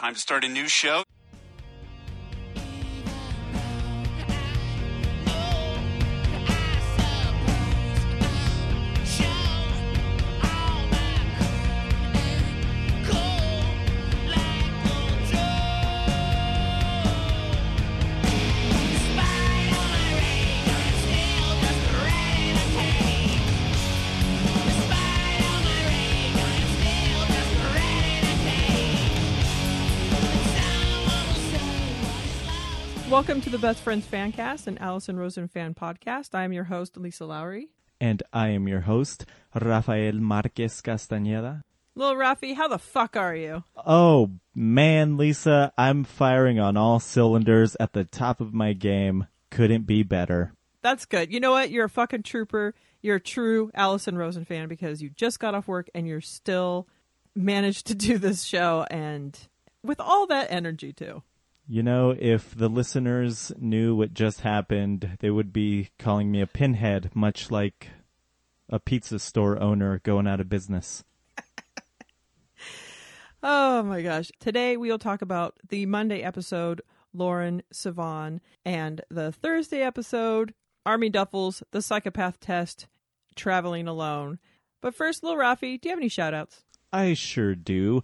Time to start a new show. Welcome to the Best Friends Fancast, and Allison Rosen fan podcast. I am your host, Lisa Lawrie. And I am your host, Rafael Marquez Castañeda. Little Rafi, how the fuck are you? Oh, man, Lisa, I'm firing on all cylinders at the top of my game. Couldn't be better. That's good. You know what? You're a fucking trooper. You're a true Allison Rosen fan because you just got off work and you're still managed to do this show and with all that energy, too. You know, if the listeners knew what just happened, they would be calling me a pinhead, much like a pizza store owner going out of business. Oh my gosh. Today we'll talk about the Monday episode, Lauren Sivan, and the Thursday episode, Army Duffels, The Psychopath Test, Traveling Alone. But first, Lil Rafi, do you have any shout outs? I sure do.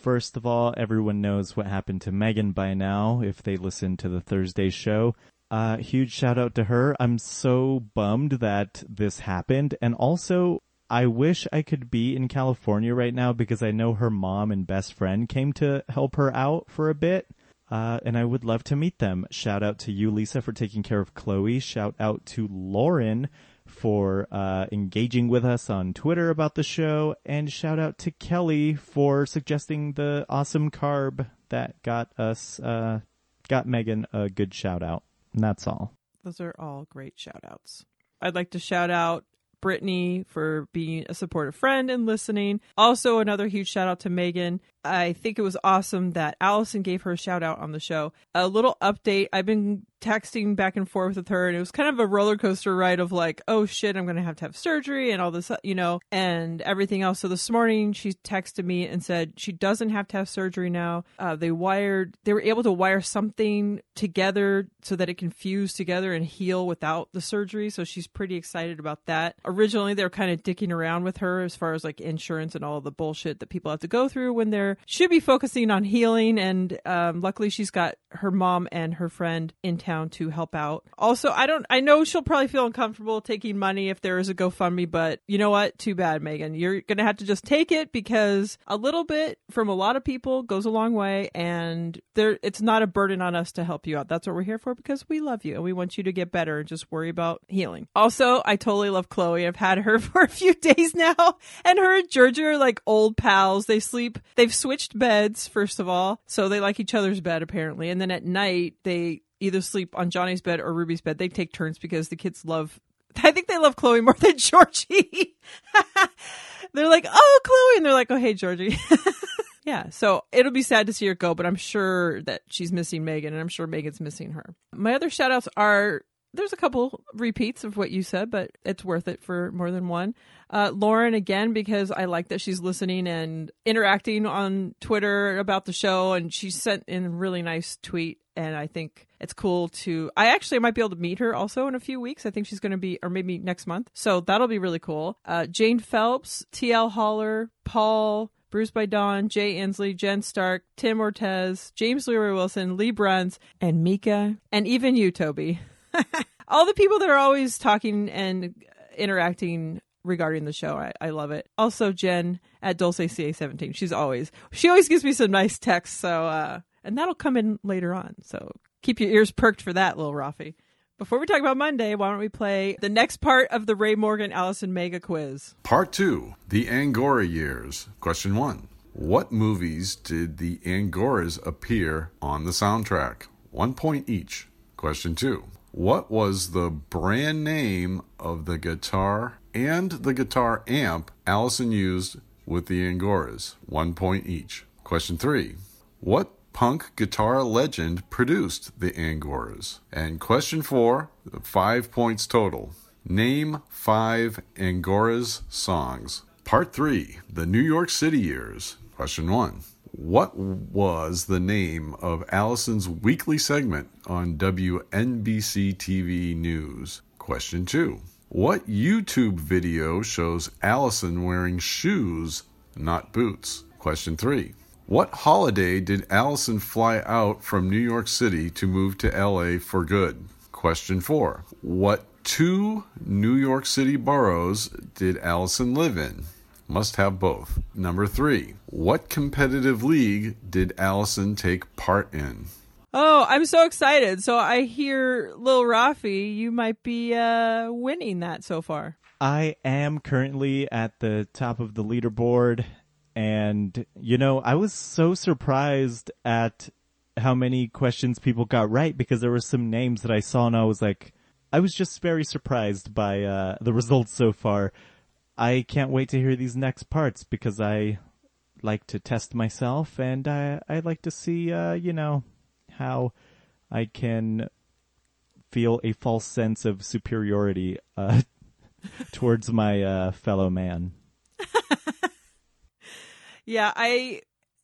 First of all, everyone knows what happened to Megan by now if they listen to the Thursday show. Uh, huge shout out to her. I'm so bummed that this happened. And also, I wish I could be in California right now because I know her mom and best friend came to help her out for a bit. Uh, and I would love to meet them. Shout out to you, Lisa, for taking care of Chloe. Shout out to Lauren for uh, engaging with us on Twitter about the show, and shout out to Kelly for suggesting the awesome carb that got us uh, got Megan a good shout out. And that's all. Those are all great shout outs. I'd like to shout out Brittany for being a supportive friend and listening. Also, another huge shout out to Megan. I think it was awesome that Allison gave her a shout out on the show. A little update I've been texting back and forth with her, and it was kind of a roller coaster ride of like, oh shit, I'm going to have to have surgery and all this, you know, and everything else. So this morning she texted me and said she doesn't have to have surgery now. Uh, they wired, they were able to wire something together so that it can fuse together and heal without the surgery. So she's pretty excited about that. Originally, they were kind of dicking around with her as far as like insurance and all the bullshit that people have to go through when they're should be focusing on healing. And um, luckily, she's got her mom and her friend in town to help out. Also, I don't, I know she'll probably feel uncomfortable taking money if there is a GoFundMe, but you know what? Too bad, Megan. You're going to have to just take it because a little bit from a lot of people goes a long way and there, it's not a burden on us to help you out. That's what we're here for because we love you and we want you to get better and just worry about healing. Also, I totally love Chloe. I've had her for a few days now and her and Georgia are like old pals. They sleep, they've switched beds, first of all. So they like each other's bed apparently. And then at night, they either sleep on Johnny's bed or Ruby's bed. They take turns because the kids love. I think they love Chloe more than Georgie. they're like, "Oh, Chloe," and they're like, "Oh, hey, Georgie." yeah, so it'll be sad to see her go, but I'm sure that she's missing Megan, and I'm sure Megan's missing her. My other shout outs are there's a couple repeats of what you said, but it's worth it for more than one. Uh, Lauren, again, because I like that she's listening and interacting on Twitter about the show, and she sent in a really nice tweet. And I think it's cool to. I actually might be able to meet her also in a few weeks. I think she's going to be, or maybe next month. So that'll be really cool. Uh, Jane Phelps, T.L. Holler, Paul, Bruce by Dawn, Jay Inslee, Jen Stark, Tim Ortez, James Leroy Wilson, Lee Bruns, and Mika, and even you, Toby. All the people that are always talking and interacting regarding the show. I, I love it. Also, Jen at Dulce CA seventeen. She's always she always gives me some nice texts. So uh, and that'll come in later on. So keep your ears perked for that, little Rafi. Before we talk about Monday, why don't we play the next part of the Ray Morgan Allison Mega Quiz? Part two: The Angora years. Question one: What movies did the Angoras appear on the soundtrack? One point each. Question two: What was the brand name of the guitar and the guitar amp Allison used with the Angoras? One point each. Question three What punk guitar legend produced the Angoras? And question four five points total. Name five Angoras songs. Part three The New York City years. Question one What was the name of Allison's weekly segment on WNBC TV News? Question 2. What YouTube video shows Allison wearing shoes, not boots? Question 3. What holiday did Allison fly out from New York City to move to LA for good? Question 4. What two New York City boroughs did Allison live in? Must have both. Number 3. What competitive league did Allison take part in? Oh, I'm so excited. So I hear Lil Rafi, you might be uh, winning that so far. I am currently at the top of the leaderboard. And, you know, I was so surprised at how many questions people got right because there were some names that I saw and I was like, I was just very surprised by uh, the results so far. I can't wait to hear these next parts because I like to test myself and I I like to see uh, you know how I can feel a false sense of superiority uh, towards my uh, fellow man. Yeah, I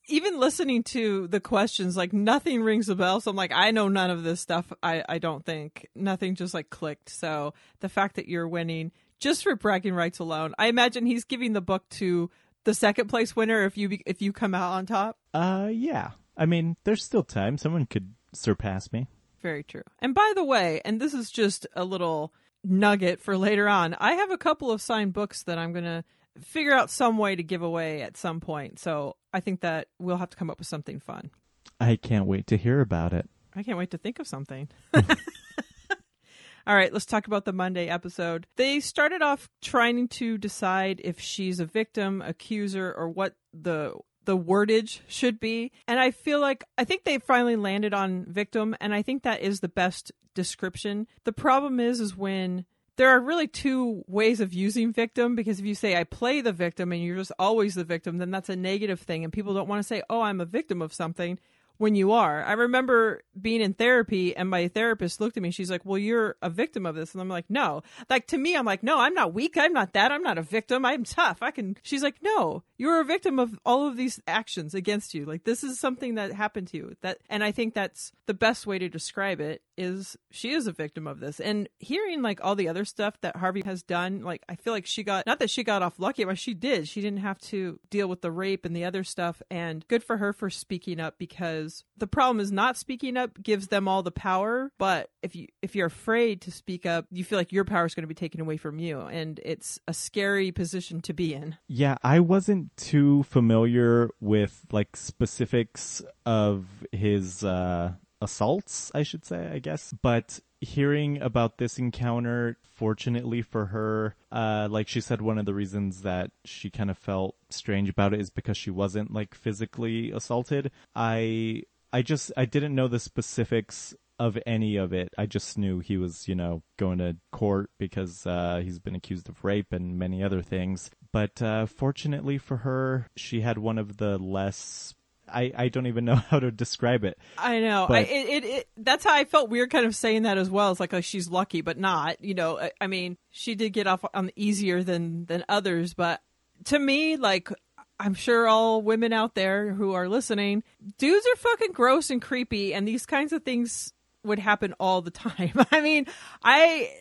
even listening to the questions, like nothing rings a bell. So I'm like, I know none of this stuff. I, I don't think nothing just like clicked. So the fact that you're winning just for bragging rights alone, I imagine he's giving the book to the second place winner if you if you come out on top. Uh, yeah. I mean, there's still time. Someone could surpass me. Very true. And by the way, and this is just a little nugget for later on. I have a couple of signed books that I'm gonna figure out some way to give away at some point. So I think that we'll have to come up with something fun. I can't wait to hear about it. I can't wait to think of something. All right, let's talk about the Monday episode. They started off trying to decide if she's a victim, accuser, or what the the wordage should be. And I feel like I think they finally landed on victim and I think that is the best description. The problem is is when there are really two ways of using victim because if you say I play the victim and you're just always the victim, then that's a negative thing and people don't want to say, "Oh, I'm a victim of something." When you are. I remember being in therapy and my therapist looked at me. She's like, Well, you're a victim of this. And I'm like, No. Like to me, I'm like, No, I'm not weak. I'm not that. I'm not a victim. I'm tough. I can. She's like, No, you're a victim of all of these actions against you. Like this is something that happened to you. That, and I think that's the best way to describe it is she is a victim of this. And hearing like all the other stuff that Harvey has done, like I feel like she got, not that she got off lucky, but she did. She didn't have to deal with the rape and the other stuff. And good for her for speaking up because the problem is not speaking up gives them all the power but if you if you're afraid to speak up you feel like your power is going to be taken away from you and it's a scary position to be in Yeah, I wasn't too familiar with like specifics of his uh assaults, I should say, I guess. But hearing about this encounter, fortunately for her, uh, like she said, one of the reasons that she kind of felt strange about it is because she wasn't like physically assaulted. I, I just, I didn't know the specifics of any of it. I just knew he was, you know, going to court because uh, he's been accused of rape and many other things. But uh, fortunately for her, she had one of the less I, I don't even know how to describe it. I know. But- I, it, it, it, that's how I felt weird kind of saying that as well. It's like, oh, she's lucky, but not. You know, I, I mean, she did get off on easier than than others, but to me, like, I'm sure all women out there who are listening, dudes are fucking gross and creepy, and these kinds of things would happen all the time. I mean, I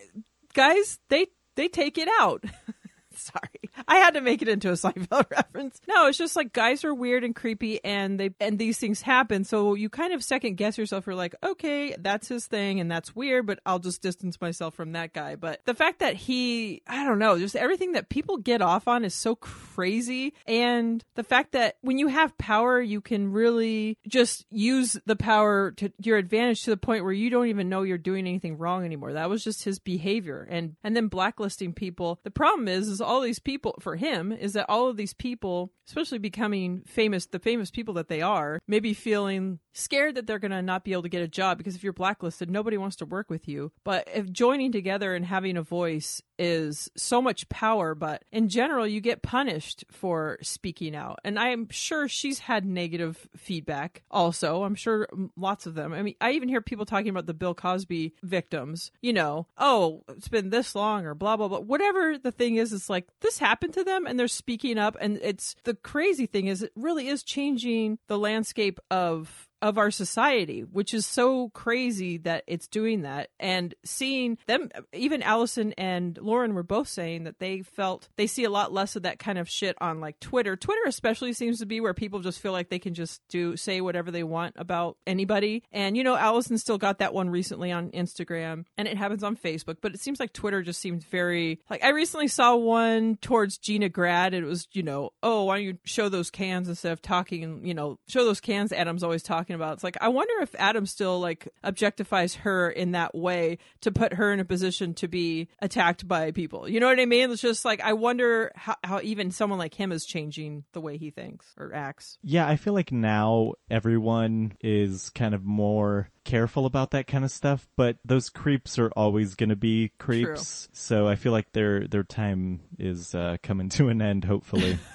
guys, they they take it out. Sorry, I had to make it into a Seinfeld reference. No, it's just like guys are weird and creepy, and they and these things happen. So you kind of second guess yourself. You're like, okay, that's his thing, and that's weird, but I'll just distance myself from that guy. But the fact that he, I don't know, just everything that people get off on is so crazy, and the fact that when you have power, you can really just use the power to your advantage to the point where you don't even know you're doing anything wrong anymore. That was just his behavior, and and then blacklisting people. The problem is, is all these people for him is that all of these people, especially becoming famous, the famous people that they are, maybe feeling scared that they're going to not be able to get a job because if you're blacklisted, nobody wants to work with you. But if joining together and having a voice is so much power, but in general, you get punished for speaking out. And I'm sure she's had negative feedback also. I'm sure lots of them. I mean, I even hear people talking about the Bill Cosby victims, you know, oh, it's been this long or blah, blah, blah. Whatever the thing is, it's like this happened to them and they're speaking up. And it's the crazy thing is it really is changing the landscape of of our society, which is so crazy that it's doing that. And seeing them, even Allison and Lauren were both saying that they felt they see a lot less of that kind of shit on like Twitter. Twitter, especially, seems to be where people just feel like they can just do, say whatever they want about anybody. And, you know, Allison still got that one recently on Instagram and it happens on Facebook, but it seems like Twitter just seems very, like, I recently saw one towards Gina Grad. And it was, you know, oh, why don't you show those cans instead of talking you know, show those cans Adam's always talking about. It's like I wonder if Adam still like objectifies her in that way to put her in a position to be attacked by people. You know what I mean? It's just like I wonder how, how even someone like him is changing the way he thinks or acts. Yeah, I feel like now everyone is kind of more careful about that kind of stuff, but those creeps are always going to be creeps. True. So I feel like their their time is uh, coming to an end hopefully.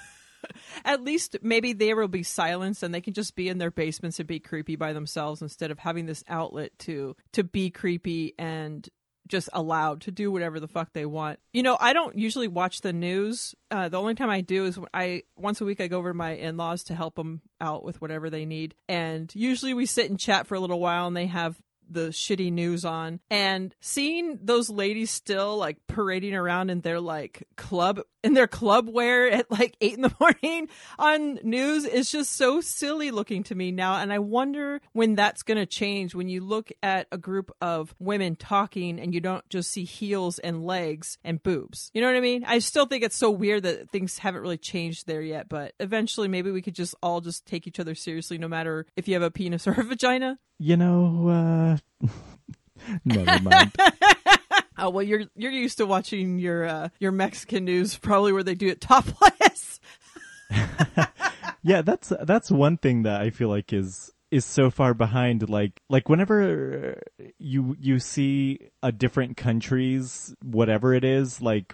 at least maybe there will be silence and they can just be in their basements and be creepy by themselves instead of having this outlet to to be creepy and just allowed to do whatever the fuck they want. You know, I don't usually watch the news. Uh, the only time I do is I once a week I go over to my in laws to help them out with whatever they need, and usually we sit and chat for a little while, and they have the shitty news on. And seeing those ladies still like parading around in their like club in their club wear at like eight in the morning on news is just so silly looking to me now. And i wonder when that's going to change. When you look at a group of women talking and you don't just see heels and legs and boobs. You know what i mean? I still think it's so weird that things haven't really changed there yet but eventually maybe we could just all just take each other seriously no matter if you have a penis or a vagina. You know, uh, never mind. oh well, you're you're used to watching your uh, your Mexican news, probably where they do it topless. yeah, that's that's one thing that I feel like is is so far behind like like whenever you you see a different country's whatever it is like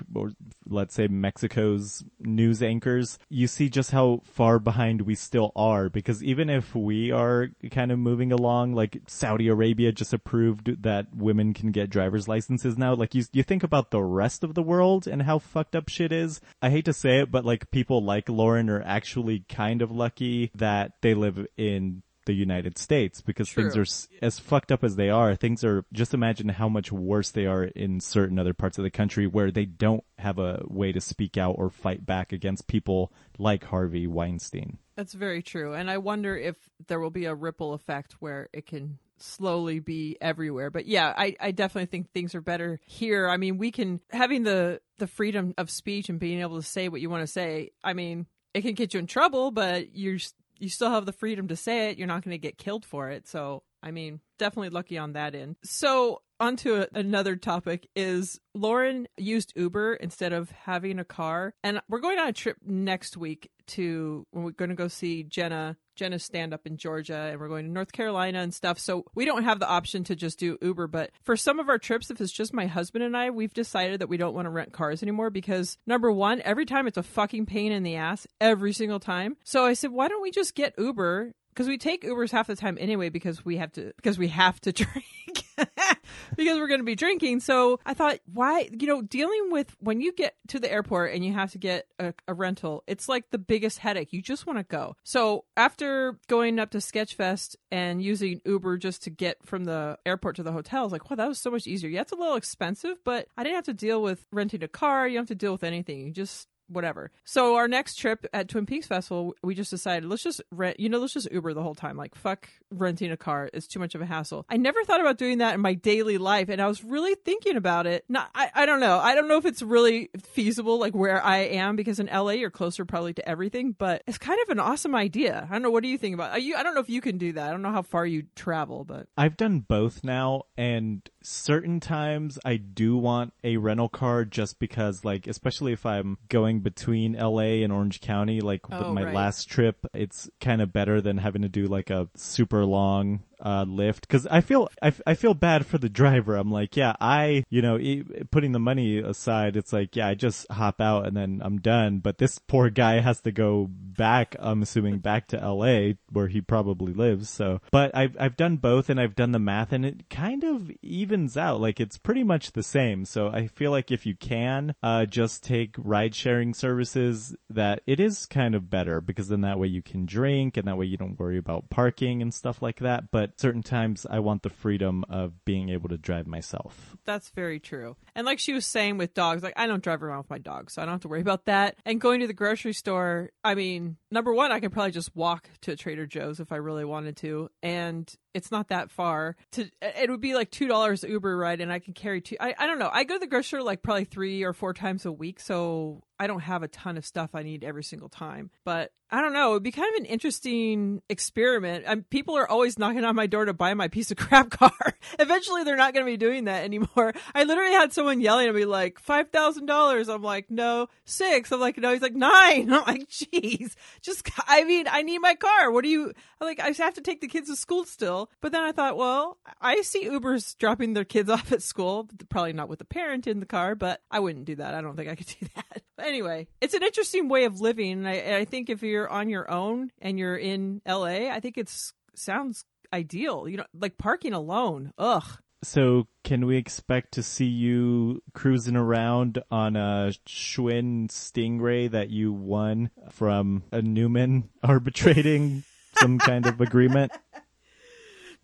let's say Mexico's news anchors you see just how far behind we still are. Because even if we are kind of moving along like Saudi Arabia just approved that women can get driver's licenses now. Like you you think about the rest of the world and how fucked up shit is. I hate to say it but like people like Lauren are actually kind of lucky that they live in the United States because True. things are as fucked up as they are. Things are just imagine how much worse they are in certain other parts of the country where they don't have a way to speak out or fight back against people like Harvey Weinstein. That's very true. And I wonder if there will be a ripple effect where it can slowly be everywhere. But yeah, I, I definitely think things are better here. I mean, we can having the the freedom of speech and being able to say what you want to say. I mean, it can get you in trouble, but you're you still have the freedom to say it. You're not going to get killed for it. So, I mean, definitely lucky on that end. So, onto a, another topic is Lauren used Uber instead of having a car. And we're going on a trip next week to, we're going to go see Jenna Jenna's stand up in Georgia and we're going to North Carolina and stuff. So we don't have the option to just do Uber. But for some of our trips, if it's just my husband and I, we've decided that we don't want to rent cars anymore because number one, every time it's a fucking pain in the ass every single time. So I said, why don't we just get Uber? Because we take Ubers half the time anyway because we have to because we have to drink because we're going to be drinking. So I thought, why, you know, dealing with when you get to the airport and you have to get a, a rental, it's like the biggest headache. You just want to go. So after going up to Sketchfest and using Uber just to get from the airport to the hotel, I was like, wow, that was so much easier. Yeah, it's a little expensive, but I didn't have to deal with renting a car. You don't have to deal with anything. You just whatever. So our next trip at Twin Peaks Festival, we just decided let's just rent. You know, let's just Uber the whole time. Like fuck renting a car; it's too much of a hassle. I never thought about doing that in my daily life, and I was really thinking about it. Not, I, I don't know. I don't know if it's really feasible, like where I am, because in LA you're closer probably to everything. But it's kind of an awesome idea. I don't know. What do you think about? Are you? I don't know if you can do that. I don't know how far you travel, but I've done both now, and certain times I do want a rental car just because, like, especially if I'm going between LA and Orange County, like Oh, with my right. last trip, it's kind of better than having to do like a super long uh, Lyft because I feel I, I feel bad for the driver. I'm like, yeah, I you know e- putting the money aside, it's like yeah, I just hop out and then I'm done. But this poor guy has to go back. I'm assuming back to L.A. where he probably lives. So, but I've I've done both and I've done the math and it kind of evens out. Like it's pretty much the same. So I feel like if you can uh, just take ride sharing services, that it is kind of better because then that way you can drink and that way you don't worry about parking and stuff like that. But certain times I want the freedom of being able to drive myself. That's very true. And like she was saying with dogs, like I don't drive around with my dog, so I don't have to worry about that. And going to the grocery store, I mean, number one, I could probably just walk to Trader Joe's if I really wanted to, and it's not that far. To it would be like two dollars Uber ride, and I can carry two. I, I don't know. I go to the grocery store like probably three or four times a week, so I don't have a ton of stuff I need every single time. But I don't know. It'd be kind of an interesting experiment. Um, people are always knocking on my door to buy my piece of crap car. Eventually, they're not going to be doing that anymore. I literally had someone yelling at me like five thousand dollars. I'm like, no, six. I'm like, no. He's like nine. I'm like, jeez. Just, I mean, I need my car. What do you? Like, I have to take the kids to school still. But then I thought, well, I see Ubers dropping their kids off at school. Probably not with a parent in the car, but I wouldn't do that. I don't think I could do that. But anyway, it's an interesting way of living. And I, I think if you're on your own and you're in LA, I think it's sounds ideal. You know, like parking alone. Ugh. So, can we expect to see you cruising around on a Schwinn Stingray that you won from a Newman arbitrating some kind of agreement?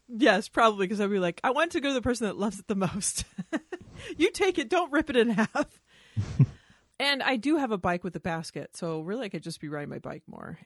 Yes, probably because I'd be like, I want to go to the person that loves it the most. you take it, don't rip it in half. and I do have a bike with a basket, so really I could just be riding my bike more.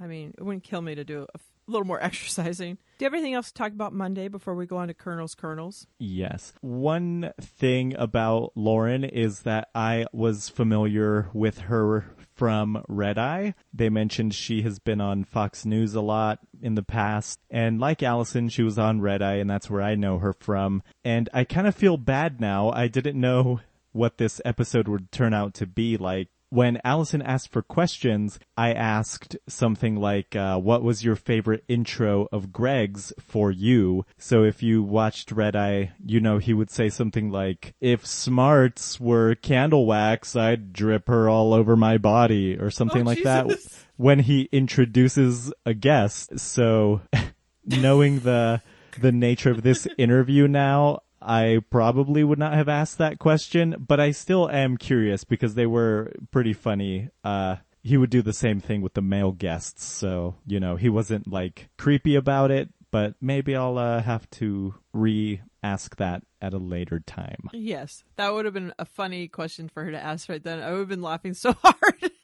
I mean, it wouldn't kill me to do a little more exercising. Do you have anything else to talk about Monday before we go on to Colonel's Kernels? Yes. One thing about Lauren is that I was familiar with her from Red Eye. They mentioned she has been on Fox News a lot in the past. And like Allison, she was on Red Eye, and that's where I know her from. And I kind of feel bad now. I didn't know what this episode would turn out to be like. When Allison asked for questions, I asked something like, uh, what was your favorite intro of Greg's for you? So if you watched Red Eye, you know he would say something like, if smarts were candle wax, I'd drip her all over my body, or something Oh, like that when he introduces a guest. So knowing the the nature of this interview now, I probably would not have asked that question, but I still am curious because they were pretty funny. Uh he would do the same thing with the male guests, so you know, he wasn't like creepy about it, but maybe I'll uh, have to re-ask that at a later time. Yes, that would have been a funny question for her to ask right then. I would have been laughing so hard.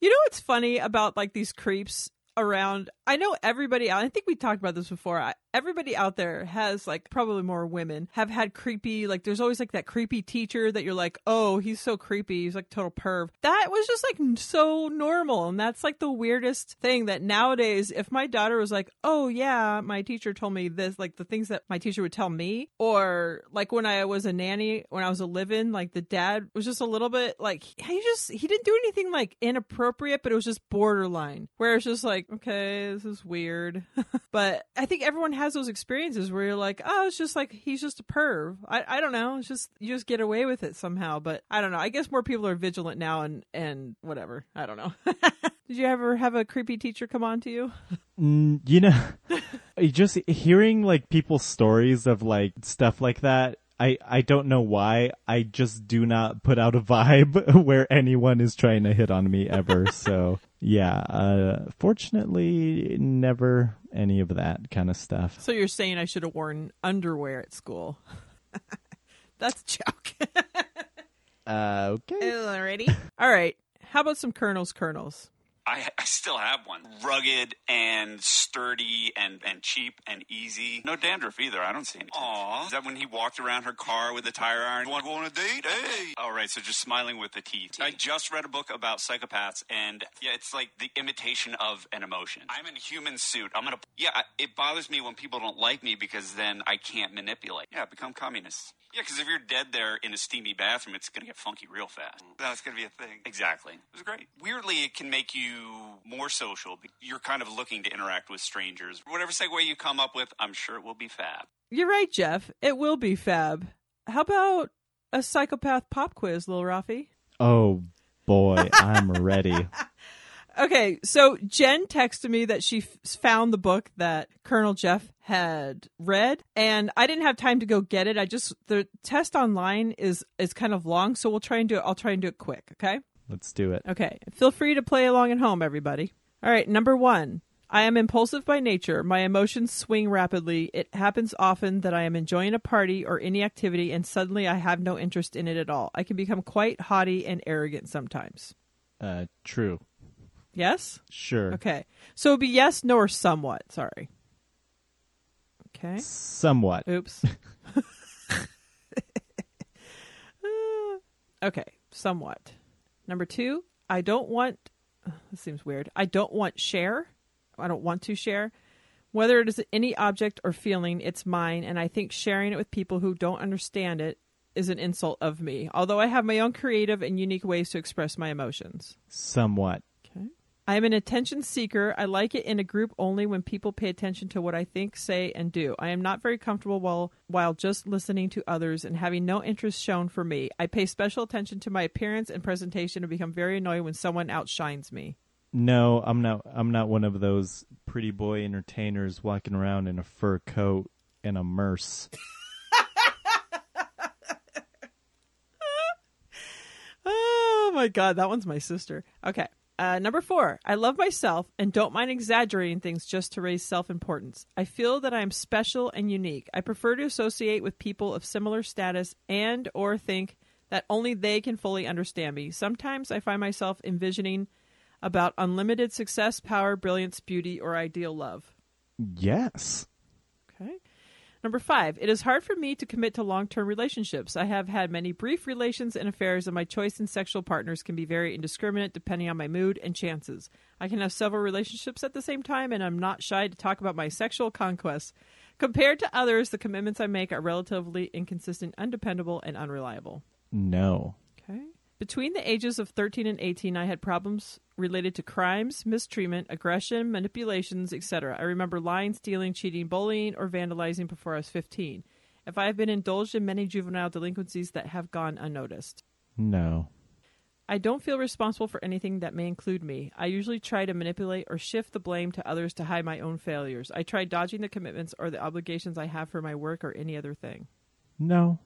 You know what's funny about like these creeps around? I know everybody. I think we talked about this before. I, everybody out there has like probably more women have had creepy. Like there's always like that creepy teacher that you're like, oh, he's so creepy. He's like total perv. That was just like so normal, and that's like the weirdest thing that nowadays, if my daughter was like, oh yeah, my teacher told me this, like the things that my teacher would tell me, or like when I was a nanny, when I was a live-in, like the dad was just a little bit like he just he didn't do anything like inappropriate, but it was just borderline, where it's just like, okay, this is weird. but I think everyone has those experiences where you're like, oh, it's just like he's just a perv. I I don't know. It's just you just get away with it somehow. But I don't know. I guess more people are vigilant now, and and whatever. I don't know. Did you ever have a creepy teacher come on to you? Mm, you know, just hearing like people's stories of like stuff like that. I, I don't know why. I just do not put out a vibe where anyone is trying to hit on me ever. so yeah, uh, fortunately, never any of that kind of stuff. So you're saying I should have worn underwear at school? That's a joke. Uh, okay. Alrighty. All right. How about some kernels? Kernels. I, I still have one. Rugged and sturdy and, and cheap and easy. No dandruff either. I don't see any. Aw. Is that when he walked around her car with a tire iron? Want to go on a date? Hey. All right. So just smiling with the teeth. I just read a book about psychopaths and yeah, it's like the imitation of an emotion. I'm in a human suit. I'm going to, yeah, it bothers me when people don't like me because then I can't manipulate. Yeah, become communists. Yeah, because if you're dead there in a steamy bathroom, it's going to get funky real fast. That's going to be a thing. Exactly. It was great. Weirdly, it can make you more social. You're kind of looking to interact with strangers. Whatever segue you come up with, I'm sure it will be fab. You're right, Jeff. It will be fab. How about a psychopath pop quiz, Lil Rafi? Oh boy, I'm ready. Okay, so Jen texted me that she f- found the book that Colonel Jeff had read, and I didn't have time to go get it. I just the test online is is kind of long, so we'll try and do it. I'll try and do it quick. Okay. Let's do it. Okay. Feel free to play along at home, everybody. All right. Number one. I am impulsive by nature. My emotions swing rapidly. It happens often that I am enjoying a party or any activity and suddenly I have no interest in it at all. I can become quite haughty and arrogant sometimes. Uh, true. Yes? Sure. Okay. So it'd be yes, no, or somewhat. Sorry. Okay. Somewhat. Oops. okay. Somewhat. Number two, I don't want. This seems weird. I don't want share. I don't want to share. Whether it is any object or feeling, it's mine, and I think sharing it with people who don't understand it is an insult of me. Although I have my own creative and unique ways to express my emotions. Somewhat. I am an attention seeker. I like it in a group only when people pay attention to what I think, say, and do. I am not very comfortable while while just listening to others and having no interest shown for me. I pay special attention to my appearance and presentation and become very annoyed when someone outshines me. No, I'm not. I'm not one of those pretty boy entertainers walking around in a fur coat and a merce. Oh my god, that one's my sister. Okay. Uh, number four, I love myself and don't mind exaggerating things just to raise self importance. I feel that I am special and unique. I prefer to associate with people of similar status and or think that only they can fully understand me. Sometimes I find myself envisioning about unlimited success, power, brilliance, beauty, or ideal love. Yes. Okay. Number five, it is hard for me to commit to long term relationships. I have had many brief relations and affairs, and my choice in sexual partners can be very indiscriminate depending on my mood and chances. I can have several relationships at the same time, and I'm not shy to talk about my sexual conquests. Compared to others, the commitments I make are relatively inconsistent, undependable, and unreliable. No. Between the ages of 13 and 18, I had problems related to crimes, mistreatment, aggression, manipulations, etc. I remember lying, stealing, cheating, bullying, or vandalizing before I was 15. If I have been indulged in many juvenile delinquencies that have gone unnoticed. No. I don't feel responsible for anything that may include me. I usually try to manipulate or shift the blame to others to hide my own failures. I try dodging the commitments or the obligations I have for my work or any other thing. No.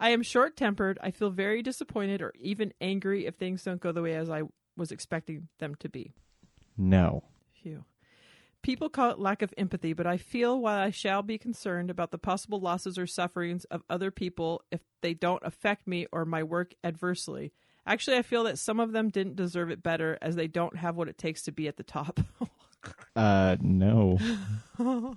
I am short tempered. I feel very disappointed or even angry if things don't go the way as I was expecting them to be. No. Phew. People call it lack of empathy, but I feel while I shall be concerned about the possible losses or sufferings of other people if they don't affect me or my work adversely, actually, I feel that some of them didn't deserve it better as they don't have what it takes to be at the top. Uh, no.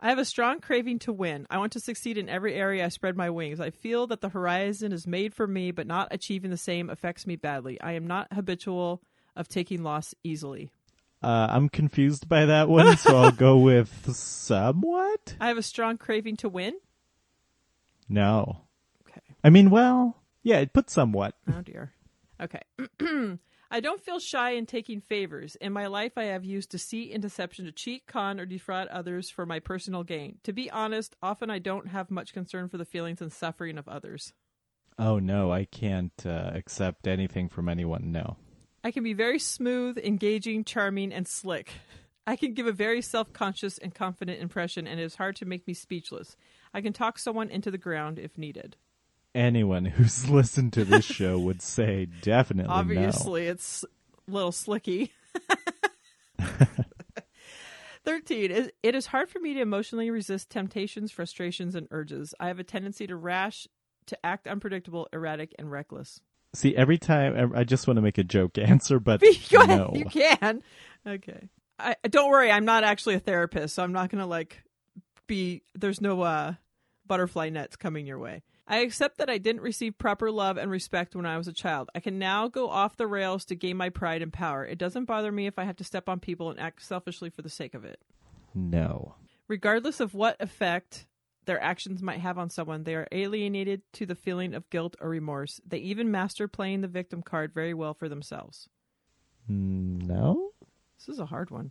I have a strong craving to win. I want to succeed in every area I spread my wings. I feel that the horizon is made for me, but not achieving the same affects me badly. I am not habitual of taking loss easily. Uh, I'm confused by that one, so I'll go with somewhat. I have a strong craving to win. No. Okay. I mean, well, yeah, it put somewhat. Oh dear. Okay. I don't feel shy in taking favors. In my life, I have used deceit and deception to cheat, con, or defraud others for my personal gain. To be honest, often I don't have much concern for the feelings and suffering of others. Oh no, I can't uh, accept anything from anyone. No. I can be very smooth, engaging, charming, and slick. I can give a very self conscious and confident impression, and it is hard to make me speechless. I can talk someone into the ground if needed. Anyone who's listened to this show would say definitely no. Obviously, it's a little slicky. 13. It- is hard for me to emotionally resist temptations, frustrations, and urges. I have a tendency to rash, to act unpredictable, erratic, and reckless. See, every time I just want to make a joke answer, but Go ahead. no. You can. Okay. I don't worry. I'm not actually a therapist, so I'm not gonna like be. There's no uh, butterfly nets coming your way. I accept that I didn't receive proper love and respect when I was a child. I can now go off the rails to gain my pride and power. It doesn't bother me if I have to step on people and act selfishly for the sake of it. No. Regardless of what effect their actions might have on someone, they are alienated to the feeling of guilt or remorse. They even master playing the victim card very well for themselves. Mm, No? This is a hard one.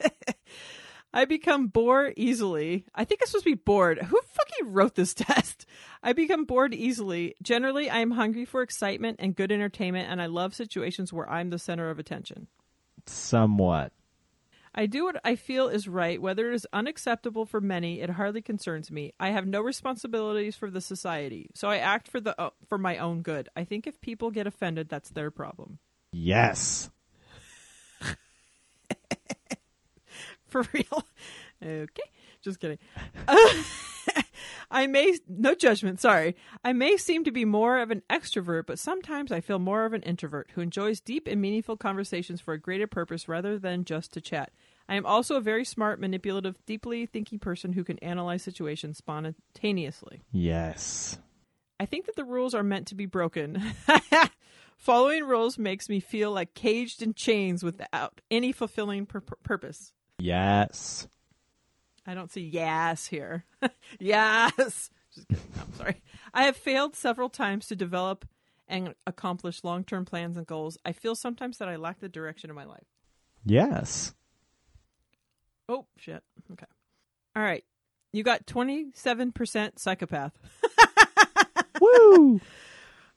I become bored easily. I think it's supposed to be bored. Who fucking wrote this test? I become bored easily. Generally, I am hungry for excitement and good entertainment, and I love situations where I'm the center of attention. Somewhat. I do what I feel is right, whether it is unacceptable for many. It hardly concerns me. I have no responsibilities for the society, so I act for the uh, for my own good. I think if people get offended, that's their problem. Yes. For real? Okay, just kidding. I may no judgment. Sorry, I may seem to be more of an extrovert, but sometimes I feel more of an introvert who enjoys deep and meaningful conversations for a greater purpose rather than just to chat. I am also a very smart, manipulative, deeply thinking person who can analyze situations spontaneously. Yes. I think that the rules are meant to be broken. Following rules makes me feel like caged in chains without any fulfilling pur- purpose. Yes. I don't see yes here. yes. Just kidding. No, I'm sorry. I have failed several times to develop and accomplish long term plans and goals. I feel sometimes that I lack the direction of my life. Yes. Oh, shit. Okay. All right. You got 27% psychopath. Woo!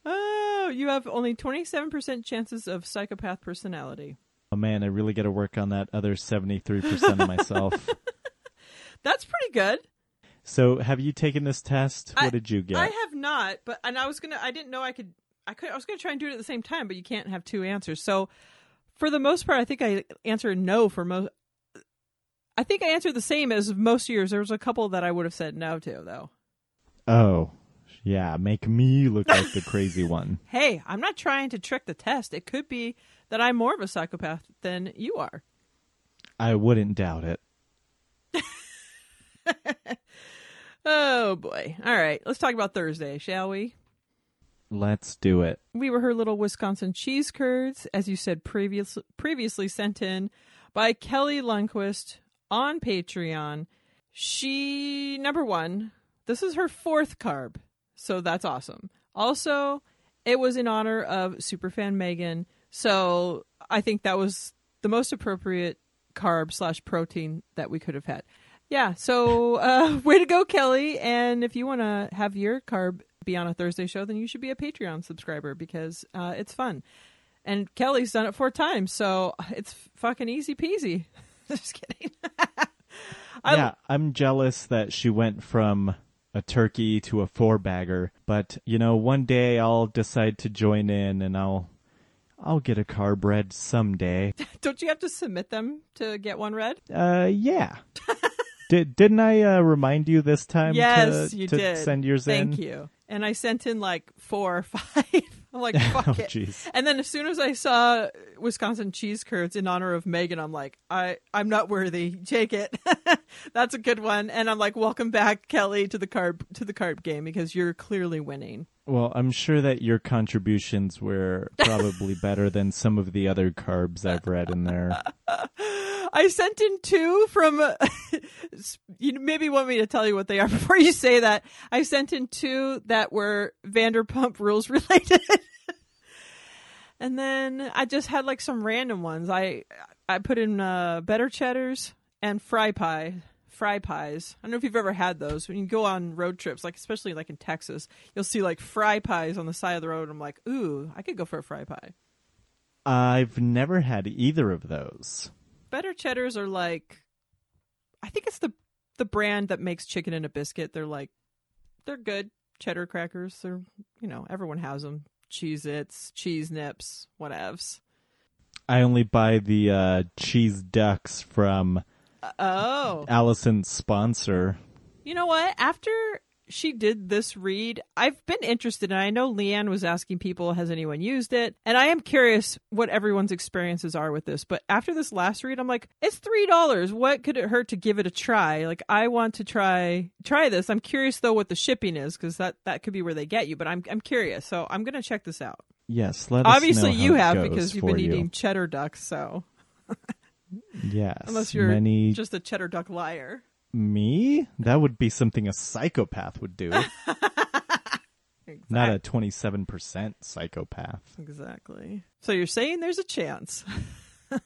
Oh, you have only 27% chances of psychopath personality. Oh man, I really got to work on that other 73% of myself. That's pretty good. so, have you taken this test? What did you get? I have not, but and I was gonna. I didn't know I could. I could. I was gonna try and do it at the same time, but you can't have two answers. So, for the most part, I think I answered no for most. I think I answered the same as most years. There was a couple that I would have said no to, though. oh, yeah, make me look like the crazy one. Hey, I'm not trying to trick the test. It could be that I'm more of a psychopath than you are. I wouldn't doubt it. Oh boy! All right, let's talk about Thursday, shall we? Let's do it. we were her little Wisconsin cheese curds, as you said previous, previously sent in by Kelly Lundquist on Patreon. She number one, this is her fourth carb, so that's awesome. Also, it was in honor of superfan Megan, so I think that was the most appropriate carb slash protein that we could have had. Yeah, so uh, way to go, Kelly! And if you want to have your carb be on a Thursday show, then you should be a Patreon subscriber because uh, it's fun. And Kelly's done it four times, so it's fucking easy peasy. Just kidding. I- yeah, I'm jealous that she went from a turkey to a four bagger, but you know, one day I'll decide to join in and I'll I'll get a carb read someday. Don't you have to submit them to get one read? Uh yeah. Did didn't I uh, remind you this time yes, to, you to did. send yours Thank in? Thank you. And I sent in like four or five. I'm like, fuck Oh it. And then as soon as I saw Wisconsin cheese curds in honor of Megan, I'm like, I I'm not worthy. Take it. That's a good one. And I'm like, welcome back, Kelly, to the carb to the carb game because you're clearly winning. Well, I'm sure that your contributions were probably better than some of the other carbs I've read in there. I sent in two from. you maybe want me to tell you what they are before you say that. I sent in two that were Vanderpump Rules related, and then I just had like some random ones. I I put in uh, better cheddars and fry pie. Fry pies. I don't know if you've ever had those. When you go on road trips, like especially like in Texas, you'll see like fry pies on the side of the road. I'm like, ooh, I could go for a fry pie. I've never had either of those. better cheddars are like i think it's the the brand that makes chicken in a biscuit they're like they're good cheddar crackers they're you know everyone has them cheese its cheese nips whatevs I only buy the uh, cheese ducks from oh. Allison's sponsor. you know what? After she did this read i've been interested and i know leanne was asking people has anyone used it? And i am curious what everyone's experiences are with this but after this last read i'm like it's three dollars. What could it hurt to give it a try? Like i want to try try this. I'm curious though what the shipping is because that that could be where they get you but i'm, I'm curious so i'm gonna check this out. Yes, let us obviously you have because you've been you. eating cheddar ducks so Yes, unless you're many just a cheddar duck liar Me? That would be something a psychopath would do. Not a 27% psychopath. Exactly. So you're saying there's a chance.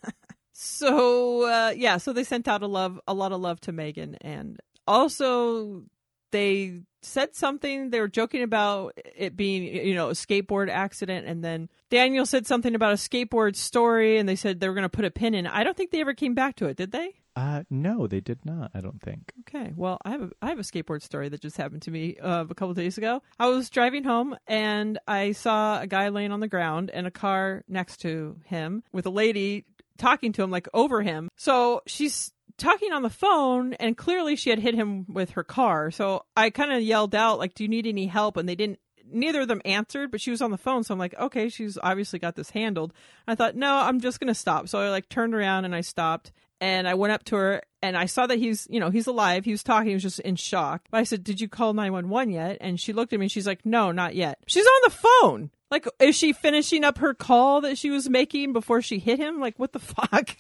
so uh, yeah, so they sent out a love, a lot of love to Megan, and also they said something. They were joking about it being, you know, a skateboard accident, and then Daniel said something about a skateboard story, and they said they were going to put a pin in. I don't think they ever came back to it, did they? Uh, no, they did not. I don't think. Okay, well, I have a, I have a skateboard story that just happened to me uh, a couple days ago. I was driving home and I saw a guy laying on the ground and a car next to him with a lady talking to him like over him. So she's talking on the phone and clearly she had hit him with her car. So I kind of yelled out like, "Do you need any help?" And they didn't neither of them answered, but she was on the phone. So I'm like, okay, she's obviously got this handled. I thought, no, I'm just going to stop. So I like turned around and I stopped and I went up to her and I saw that he's, you know, he's alive. He was talking. He was just in shock. But I said, did you call 911 yet? And she looked at me and she's like, no, not yet. She's on the phone. Like, is she finishing up her call that she was making before she hit him? Like, what the fuck?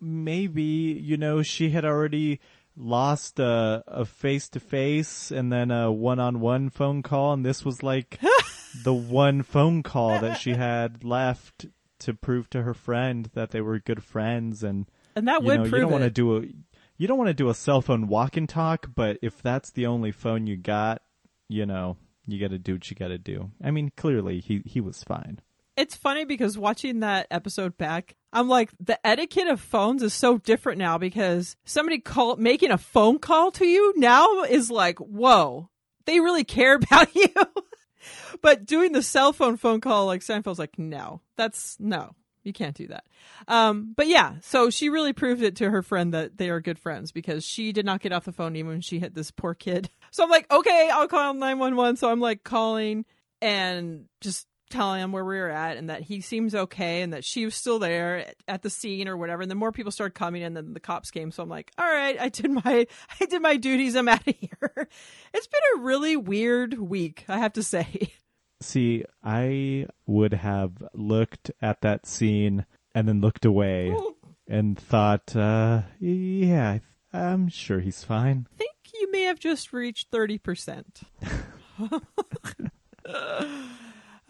Maybe, you know, she had already lost a a face to face and then a one on one phone call, and this was like the one phone call that she had left to prove to her friend that they were good friends. And and that you would know, you prove don't want to do a you don't want to do a cell phone walk and talk, but if that's the only phone you got, you know, you got to do what you got to do. I mean, clearly he he was fine. It's funny because watching that episode back, I'm like, the etiquette of phones is so different now because somebody call making a phone call to you now is like, whoa, they really care about you. but doing the cell phone phone call, like Seinfeld's like, no, that's no, you can't do that. Um, but yeah, so she really proved it to her friend that they are good friends because she did not get off the phone even when she hit this poor kid. So I'm like, okay, I'll call 911. So I'm like calling and just telling him where we were at and that he seems okay and that she was still there at the scene or whatever. And then more people started coming and then the cops came. So I'm like, all right, I did my I did my duties. I'm out of here. It's been a really weird week, I have to say. See, I would have looked at that scene and then looked away and thought, uh, yeah, I'm sure he's fine. I think you may have just reached 30%.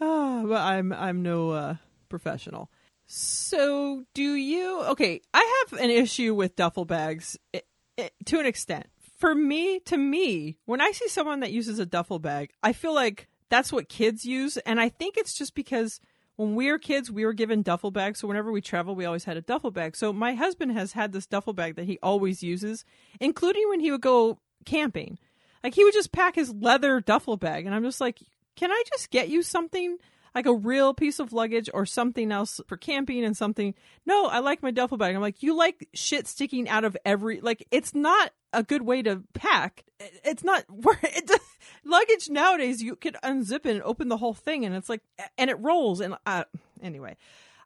Ah, but I'm I'm no uh, professional. So, do you? Okay, I have an issue with duffel bags i i to an extent. For me, to me, when I see someone that uses a duffel bag, I feel like that's what kids use, and I think it's just because when we were kids, we were given duffel bags. So whenever we travel, we always had a duffel bag. So my husband has had this duffel bag that he always uses, including when he would go camping. Like he would just pack his leather duffel bag, and I'm just like, can I just get you something like a real piece of luggage or something else for camping and something? No, I like my duffel bag. I'm like, you like shit sticking out of every like. It's not a good way to pack. It's not it luggage nowadays. You could unzip it and open the whole thing, and it's like, and it rolls. And uh, anyway.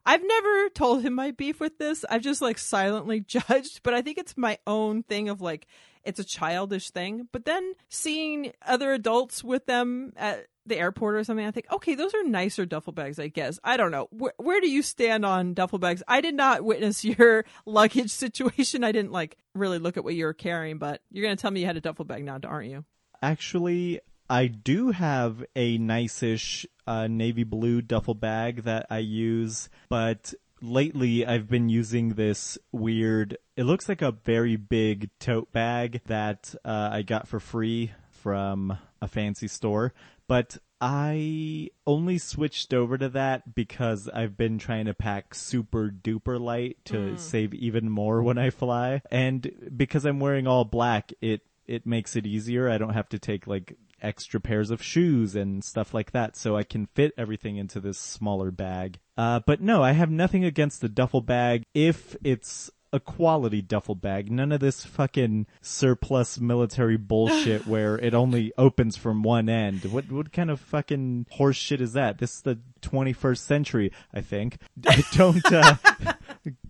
I've never told him my beef with this. I've just like silently judged, but I think it's my own thing of like it's a childish thing. But then seeing other adults with them at the airport or something, I think, okay, those are nicer duffel bags, I guess. I don't know. Where, where do you stand on duffel bags? I did not witness your luggage situation. I didn't like really look at what you were carrying, but you're going to tell me you had a duffel bag now, aren't you? Actually, I do have a nice-ish uh, navy blue duffel bag that I use, but lately I've been using this weird. It looks like a very big tote bag that uh, I got for free from a fancy store, but I only switched over to that because I've been trying to pack super duper light to save even more when I fly. And because I'm wearing all black, it it makes it easier. I don't have to take like extra pairs of shoes and stuff like that, so I can fit everything into this smaller bag. Uh, but no, I have nothing against the duffel bag if it's a quality duffel bag. None of this fucking surplus military bullshit where it only opens from one end. What what kind of fucking horse shit is that? This is the 21st century, I think. I don't uh,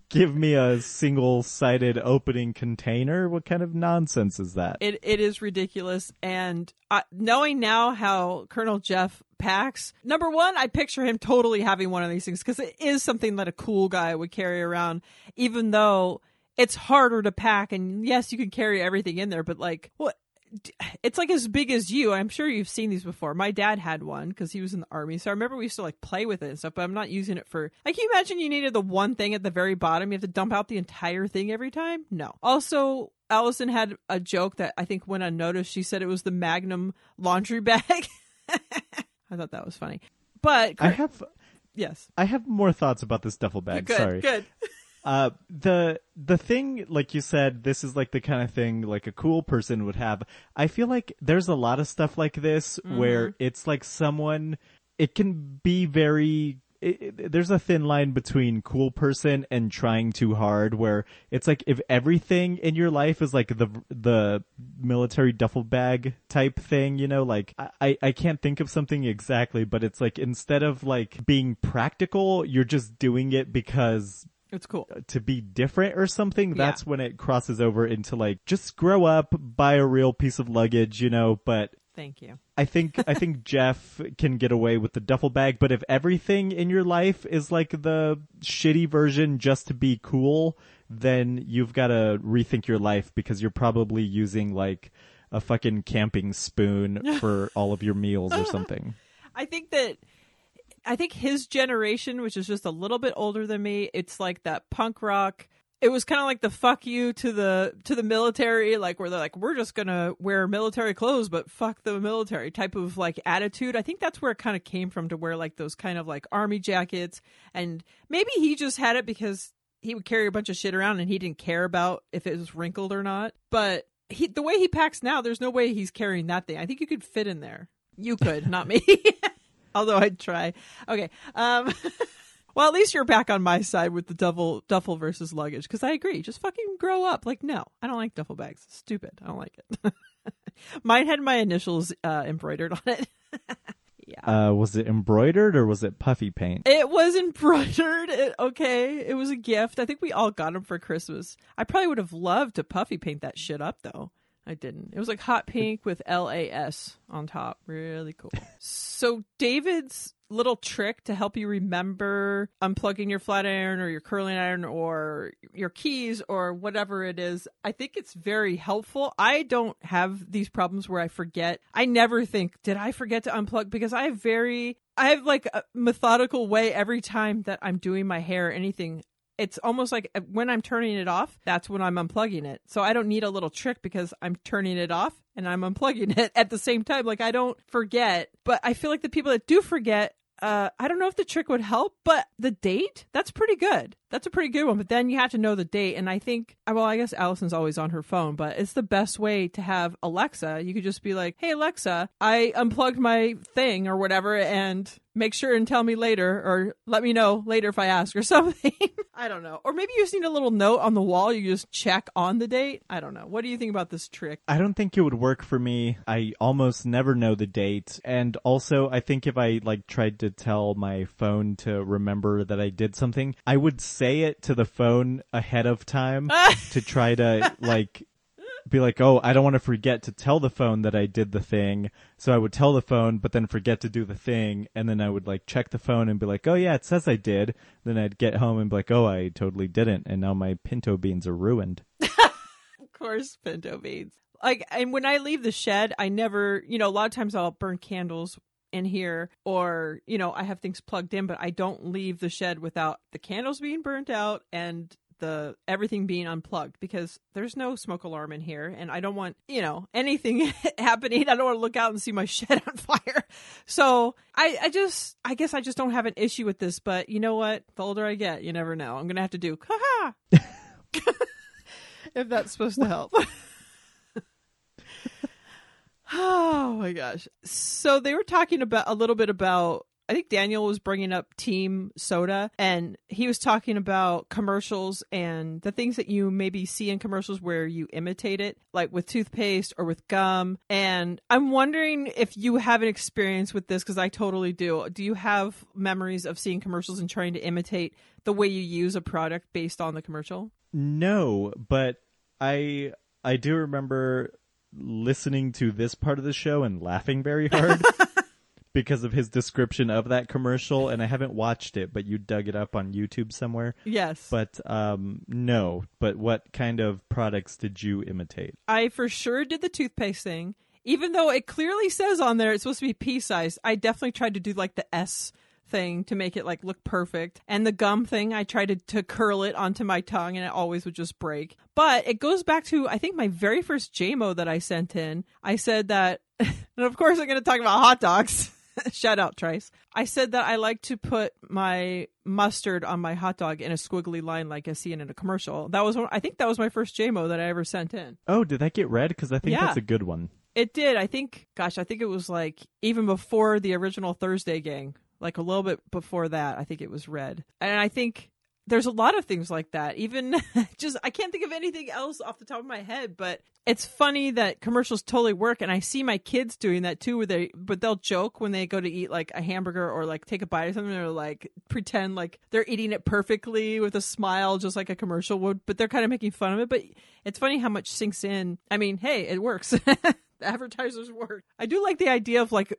give me a single-sided opening container. What kind of nonsense is that? It it is ridiculous, and knowing now how Colonel Jeff packs, number one, I picture him totally having one of these things because it is something that a cool guy would carry around, even though it's harder to pack and yes, you can carry everything in there, but like what it's like as big as you. I'm sure you've seen these before. My dad had one because he was in the army, so I remember we used to like play with it and stuff. But I'm not using it for. Like, can you imagine you needed the one thing at the very bottom? You have to dump out the entire thing every time. No. Also, Allison had a joke that I think went unnoticed. She said it was the Magnum laundry bag. I thought that was funny. But I have yes, I have more thoughts about this duffel bag. good, Sorry. good. Uh, the the thing, like you said, this is like the kind of thing like a cool person would have. I feel like there's a lot of stuff like this where it's like someone. It can be very. It, it- there's a thin line between cool person and trying too hard. Where it's like if everything in your life is like the the military duffel bag type thing, you know, like I- I can't think of something exactly, but it's like instead of like being practical, you're just doing it because It's cool. Uh, to be different or something, Yeah. that's when it crosses over into like just grow up, buy a real piece of luggage, you know, but Thank you. I think I think Jeff can get away with the duffel bag, but if everything in your life is like the shitty version just to be cool, then you've got to rethink your life because you're probably using like a fucking camping spoon for all of your meals or something. I think that I think his generation, which is just a little bit older than me, it's like that punk rock. It was kind of like the fuck you to the to the military, like where they're like, we're just gonna wear military clothes, but fuck the military type of like attitude. I think that's where it kind of came from to wear like those kind of like army jackets, and maybe he just had it because he would carry a bunch of shit around and he didn't care about if it was wrinkled or not. But he, the way he packs now, there's no way he's carrying that thing. I think you could fit in there. You could, not me. Although I'd try. Okay. Um, well, at least you're back on my side with the duffel duffel versus luggage because I agree. Just fucking grow up. Like, no, I don't like duffel bags. It's stupid. I don't like it. Mine had my initials uh, embroidered on it. Yeah. Uh, was it embroidered or was it puffy paint? It was embroidered. It, okay, it was a gift. I think we all got them for Christmas. I probably would have loved to puffy paint that shit up though. I didn't. It was like hot pink with L A S on top. Really cool. so David's little trick to help you remember unplugging your flat iron or your curling iron or your keys or whatever it is, I think it's very helpful. I don't have these problems where I forget. I never think, did I forget to unplug? Because I have very I have like a methodical way every time that I'm doing my hair or anything. It's almost like uh, when I'm turning it off, that's when I'm unplugging it. So I don't need a little trick because I'm turning it off and I'm unplugging it at the same time. Like I don't forget, but I feel like the people that do forget, uh, I don't know if the trick would help, but the date, that's pretty good. That's a pretty good one. But then you have to know the date. And I think, uh, well, I guess Allison's always on her phone, but it's the best way to have Alexa. You could just be like, hey, Alexa, I unplugged my thing or whatever and make sure and tell me later or let me know later if I ask or something. I don't know. Or maybe you just need a little note on the wall. You just check on the date. I don't know. What do you think about this trick? I don't think it would work for me. I almost never know the date. And also, I think if I like tried to tell my phone to remember that I did something, I would say it to the phone ahead of time to try to like be like, "Oh, I don't want to forget to tell the phone that I did the thing." So I would tell the phone but then forget to do the thing, and then I would like check the phone and be like, "Oh yeah, it says I did." Then I'd get home and be like, "Oh, I totally didn't." And now my pinto beans are ruined. Of course, pinto beans. Like, and when I leave the shed, I never, you know, a lot of times I'll burn candles in here or, you know, I have things plugged in, but I don't leave the shed without the candles being burnt out and the everything being unplugged because there's no smoke alarm in here and I don't want, you know, anything happening. I don't want to look out and see my shed on fire. So I, I just, I guess I just don't have an issue with this, but you know what? The older I get, you never know. I'm going to have to do, ha if that's supposed to help. oh my gosh. So they were talking about a little bit about I think Daniel was bringing up Teem Soda and he was talking about commercials and the things that you maybe see in commercials where you imitate it, like with toothpaste or with gum. And I'm wondering if you have an experience with this because I totally do. Do you have memories of seeing commercials and trying to imitate the way you use a product based on the commercial? No, but I I do remember listening to this part of the show and laughing very hard because of his description of that commercial, and I haven't watched it, but you dug it up on YouTube somewhere. Yes. But um, no. But what kind of products did you imitate? I for sure did the toothpaste thing. Even though it clearly says on there it's supposed to be pea size, I definitely tried to do like the S thing to make it like look perfect. And the gum thing, I tried to, to curl it onto my tongue and it always would just break. But it goes back to I think my very first JMO that I sent in. I said that and of course I'm gonna talk about hot dogs. Shout out Trice. I said that I like to put my mustard on my hot dog in a squiggly line like I see in a commercial. That was one, I think that was my first JMO that I ever sent in. Oh, did that get read? Because I think Yeah. that's a good one. It did. I think, gosh, I think it was like even before the original Thursday gang, like a little bit before that, I think it was red. And I think there's a lot of things like that. Even just, I can't think of anything else off the top of my head, but it's funny that commercials totally work. And I see my kids doing that too, where they, but they'll joke when they go to eat like a hamburger or like take a bite or something or like pretend like they're eating it perfectly with a smile, just like a commercial would, but they're kind of making fun of it. But it's funny how much sinks in. I mean, hey, it works. Advertisers work. I do like the idea of like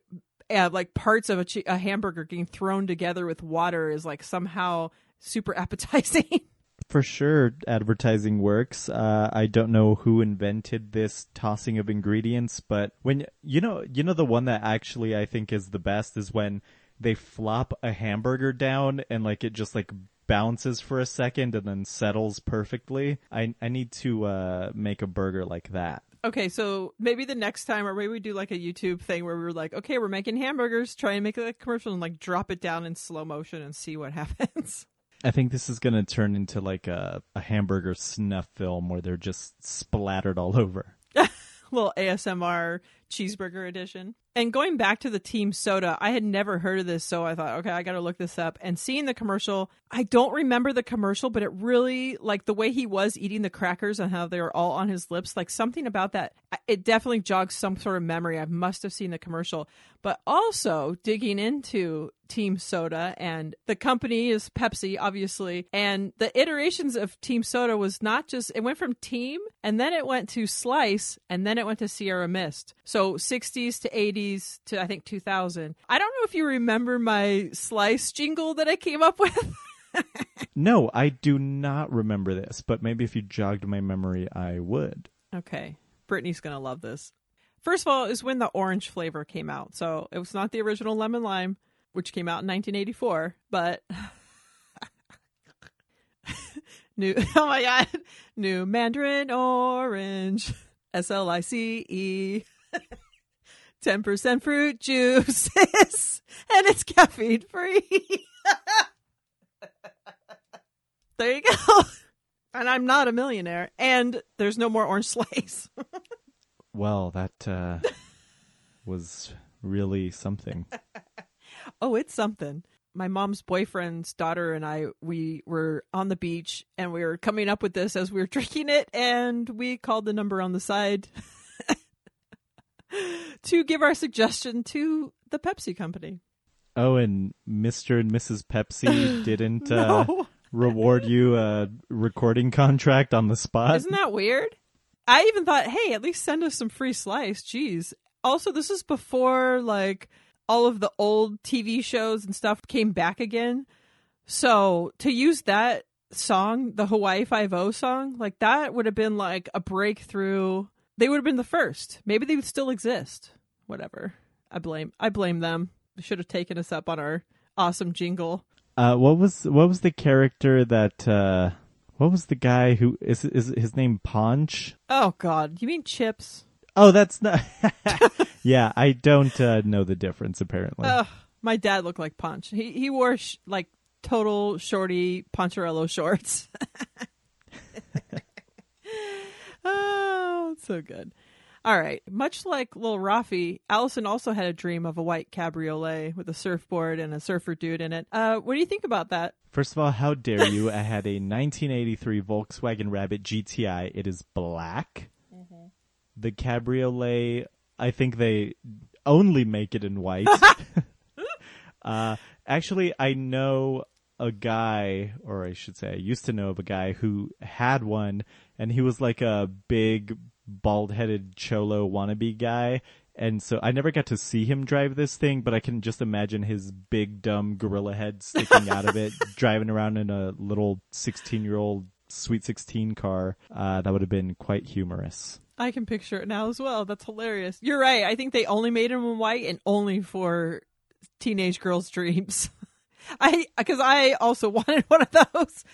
uh, like parts of a, che- a hamburger getting thrown together with water is like somehow super appetizing. For sure, advertising works. Uh, I don't know who invented this tossing of ingredients, but when you know, you know, the one that actually I think is the best is when they flop a hamburger down and like it just like bounces for a second and then settles perfectly. I I need to uh, make a burger like that. okay, so maybe the next time, or maybe we do like a YouTube thing where we're like, okay, we're making hamburgers, try and make a commercial and like drop it down in slow motion and see what happens. I think this is gonna turn into like a, a hamburger snuff film where they're just splattered all over. little ASMR cheeseburger edition. And going back to the Teem soda, I had never heard of this, so I thought, okay, I got to look this up. And seeing the commercial, I don't remember the commercial, but it really like the way he was eating the crackers and how they were all on his lips, like something about that. It definitely jogs some sort of memory. I must have seen the commercial, but also digging into Teem Soda and the company is Pepsi, obviously. And the iterations of Teem Soda was not just, it went from Teem and then it went to Slice and then it went to Sierra Mist. So 60s to 80s to I think 2000. I don't know if you remember my Slice jingle that I came up with. No, I do not remember this, but maybe if you jogged my memory, I would. Okay. Brittany's going to love this. First of all, is when the orange flavor came out. So it was not the original lemon lime, which came out in 1984, but new, oh my God, new Mandarin orange, S L I C E. 10% fruit juices and it's caffeine free. there you go. And I'm not a millionaire. And there's no more orange slice. Well, that uh, was really something. oh, it's something. My mom's boyfriend's daughter and I, we were on the beach and we were coming up with this as we were drinking it. And we called the number on the side to give our suggestion to the Pepsi company. Oh, and Mr. and Mrs. Pepsi didn't uh, reward you a recording contract on the spot. Isn't that weird? I even thought, hey, at least send us some free slice. Jeez. Also, this is before like all of the old TV shows and stuff came back again. So to use that song, the Hawaii Five O song, like that would have been like a breakthrough. They would have been the first. Maybe they would still exist. Whatever. I blame. I blame them. They should have taken us up on our awesome jingle. Uh, what was what was the character that? Uh, what was the guy who is is his name? Ponch. Oh God, you mean chips? Oh, that's not. yeah, I don't uh, know the difference. Apparently, Ugh, my dad looked like Punch. He he wore sh- like total shorty Poncherello shorts. oh, so good. All right. Much like Lil Raffi, Allison also had a dream of a white cabriolet with a surfboard and a surfer dude in it. Uh, what do you think about that? first of all, how dare you? I had a 1983 Volkswagen Rabbit GTI. It is black. The cabriolet. I think they only make it in white. uh, actually, I know a guy, or I should say, I used to know of a guy who had one, and he was like a big, bald-headed cholo wannabe guy, And so I never got to see him drive this thing, but I can just imagine his big dumb gorilla head sticking out of it, driving around in a little 16 year old Sweet 16 car. Uh, that would have been quite humorous. I can picture it now as well. That's hilarious. You're right. I think they only made him in white and only for teenage girls' dreams. I because I also wanted one of those.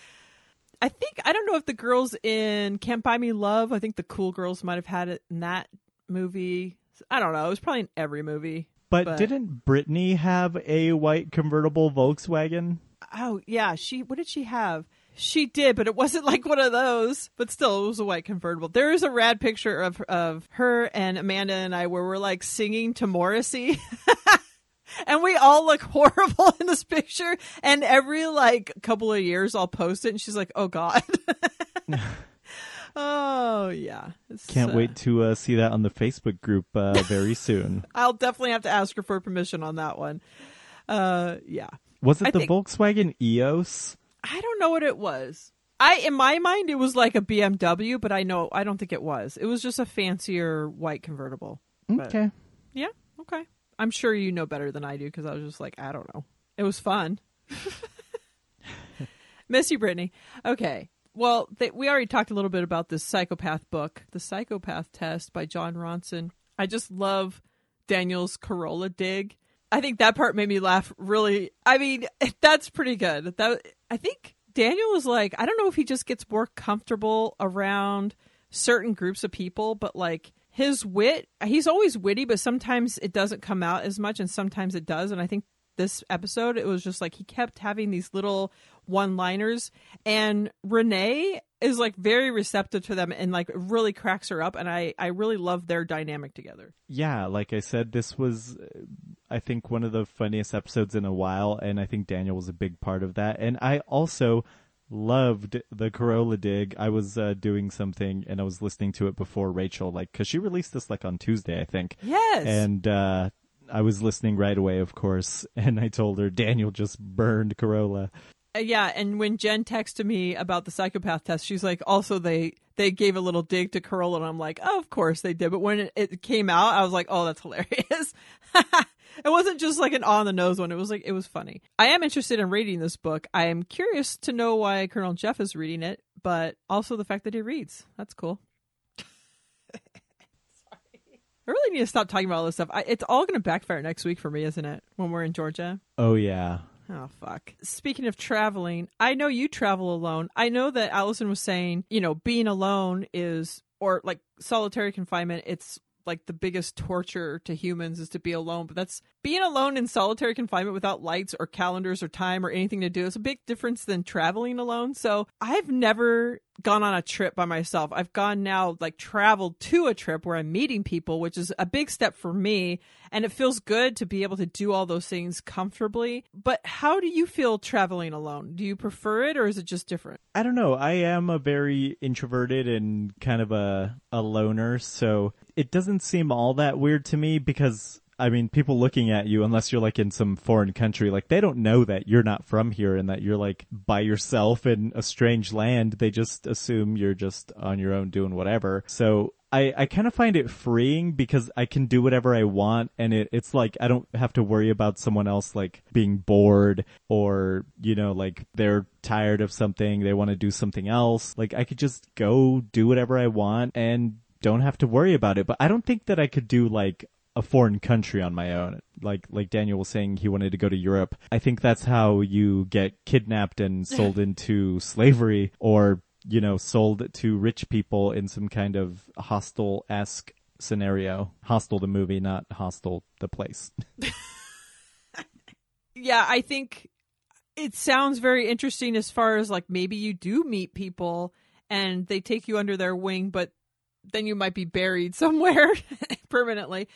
I think I don't know if the girls in Can't Buy Me Love. I think the cool girls might have had it in that movie. I don't know. It was probably in every movie. But, But- didn't Brittany have a white convertible Volkswagen? Oh yeah, she. What did she have? She did, but it wasn't like one of those. But still, it was a white convertible. There is a rad picture of of her and Amanda and I where we're like singing to Morrissey. And we all look horrible in this picture. And every like couple of years, I'll post it, and she's like, "Oh God." oh yeah. It's, Can't uh, wait to uh, see that on the Facebook group uh, very soon. I'll definitely have to ask her for permission on that one. Uh, yeah. Was it I the think- Volkswagen EOS? I don't know what it was. I in my mind it was like a BMW, but I know I don't think it was. It was just a fancier white convertible. But- Okay. Yeah, okay. I'm sure you know better than I do because I was just like, I don't know. It was fun. Miss you, Brittany. Okay. Well, they, we already talked a little bit about this psychopath book, The Psychopath Test by Jon Ronson. I just love Daniel's Carolla dig. I think that part made me laugh really. I mean, that's pretty good. That I think Daniel is like, I don't know if he just gets more comfortable around certain groups of people, but like his wit, he's always witty, but sometimes it doesn't come out as much and sometimes it does. And I think this episode, it was just like he kept having these little one liners, and Renee is like very receptive to them and like really cracks her up. And I, I really love their dynamic together. Yeah, like I said, this was, I think, one of the funniest episodes in a while, and I think Daniel was a big part of that. And I also loved the Carolla dig. I was uh, doing something and I was listening to it before Rachel, like, because she released this like on Tuesday, I think. Yes. And uh, I was listening right away, of course, and I told her Daniel just burned Carolla. Uh, yeah, and when Jen texted me about the psychopath test, she's like, also they they gave a little dig to Carolla, and I'm like, oh, of course they did. But when it, it came out, I was like, oh, that's hilarious. it wasn't just like an on the nose one. It was like it was funny. I am interested in reading this book. I am curious to know why Colonel Jeff is reading it, but also the fact that he reads. That's cool. Sorry. I really need to stop talking about all this stuff. I, it's all going to backfire next week for me, isn't it? When we're in Georgia. Oh, yeah. Oh fuck. Speaking of traveling, I know you travel alone. I know that Allison was saying, you know, being alone is or like solitary confinement, it's like the biggest torture to humans is to be alone, but that's being alone in solitary confinement without lights or calendars or time or anything to do. It's a big difference than traveling alone. So, I've never gone on a trip by myself. I've gone now like traveled to a trip where I'm meeting people, which is a big step for me. And it feels good to be able to do all those things comfortably. But how do you feel traveling alone? Do you prefer it or is it just different? I don't know. I am a very introverted and kind of a, a loner, so it doesn't seem all that weird to me because I mean, people looking at you, unless you're like in some foreign country, like they don't know that you're not from here and that you're like by yourself in a strange land. They just assume you're just on your own doing whatever. So I, I kind of find it freeing because I can do whatever I want and it, it's like I don't have to worry about someone else like being bored or, you know, like they're tired of something, they want to do something else. Like I could just go do whatever I want and don't have to worry about it. But I don't think that I could do like a foreign country on my own. Like like Daniel was saying he wanted to go to Europe. I think that's how you get kidnapped and sold into slavery or, you know, sold to rich people in some kind of Hostel esque scenario. Hostel the movie, not hostel the place. yeah, I think it sounds very interesting as far as like maybe you do meet people and they take you under their wing, but then you might be buried somewhere permanently.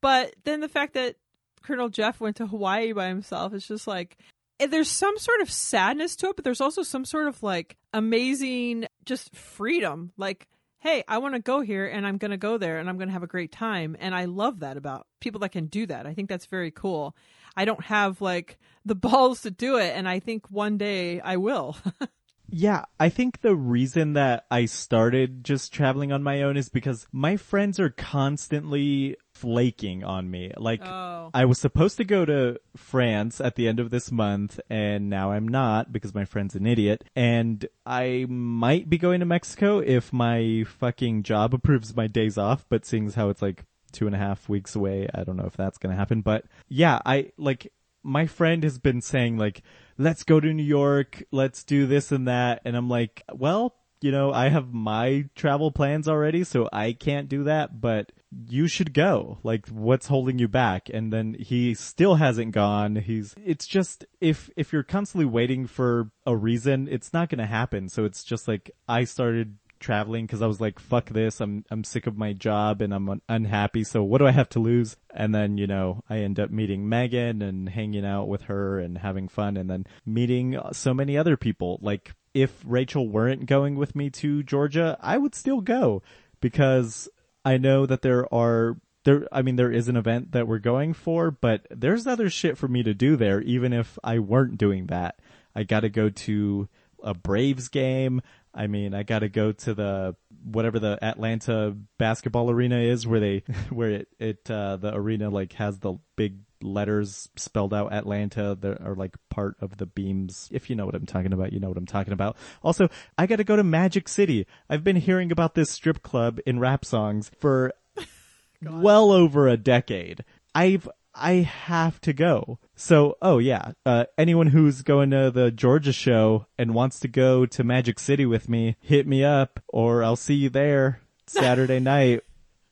But then the fact that Colonel Jeff went to Hawaii by himself is just like there's some sort of sadness to it, but there's also some sort of like amazing just freedom. Like, hey, I want to go here and I'm going to go there and I'm going to have a great time. And I love that about people that can do that. I think that's very cool. I don't have like the balls to do it. And I think one day I will. Yeah, I think the reason that I started just traveling on my own is because my friends are constantly flaking on me. Like, Oh. I was supposed to go to France at the end of this month, and now I'm not because my friend's an idiot. And I might be going to Mexico if my fucking job approves my days off, but seeing as how it's like two and a half weeks away, I don't know if that's gonna happen. But yeah, I like my friend has been saying like, let's go to New York, let's do this and that. And I'm like, well, you know, I have my travel plans already, so I can't do that, but you should go. Like, what's holding you back? And then he still hasn't gone. He's, it's just, if, if you're constantly waiting for a reason, it's not gonna happen. So it's just like, I started traveling because I was like, fuck this. I'm, I'm sick of my job and I'm un- unhappy. So what do I have to lose? And then, you know, I end up meeting Megan and hanging out with her and having fun and then meeting so many other people. Like, if Rachel weren't going with me to Georgia, I would still go because I know that there are there I mean there is an event that we're going for, but there's other shit for me to do there even if I weren't doing that. I got to go to a Braves game. I mean, I got to go to the whatever the Atlanta basketball arena is where they where it it uh the arena like has the big letters spelled out Atlanta that are like part of the beams. If you know what I'm talking about, you know what I'm talking about. Also, I got to go to Magic City. I've been hearing about this strip club in rap songs for well over a decade. I've I have to go. So, oh yeah, uh, anyone who's going to the Georgia show and wants to go to Magic City with me, hit me up, or I'll see you there Saturday night.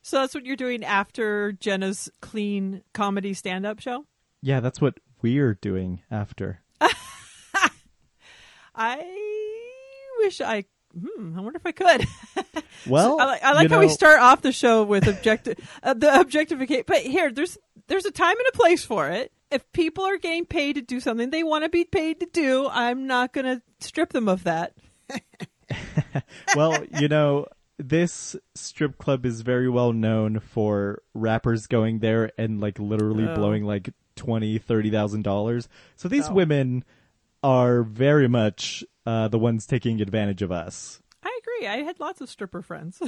So that's what you're doing after Jenna's clean comedy stand up show? Yeah, that's what we're doing after. I wish I. Hmm, I wonder if I could. Well, I like, I like how we start off the show with objective, uh, the objectification. But here, there's there's a time and a place for it. If people are getting paid to do something they want to be paid to do, I'm not going to strip them of that. well, you know, this strip club is very well known for rappers going there and like literally Oh. blowing like twenty, thirty thousand dollars. So these Oh. women are very much uh, the ones taking advantage of us. I agree. I had lots of stripper friends.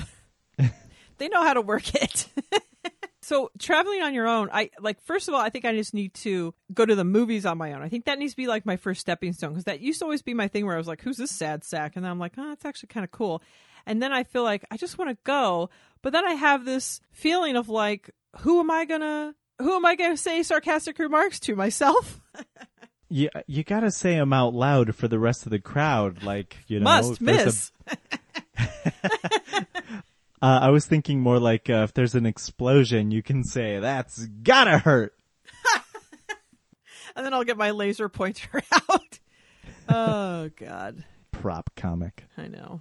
they know how to work it. so traveling on your own, I like first of all, I think I just need to go to the movies on my own. I think that needs to be like my first stepping stone because that used to always be my thing where I was like, "Who's this sad sack?" And then I'm like, "Oh, that's actually kind of cool." And then I feel like I just want to go, but then I have this feeling of like, who am I gonna? Who am I gonna say sarcastic remarks to myself? You you gotta say them out loud for the rest of the crowd. Like you know, Must there's a- miss. uh, I was thinking more like uh, if there's an explosion, you can say that's gotta hurt. and then I'll get my laser pointer out. oh God. Prop comic. I know.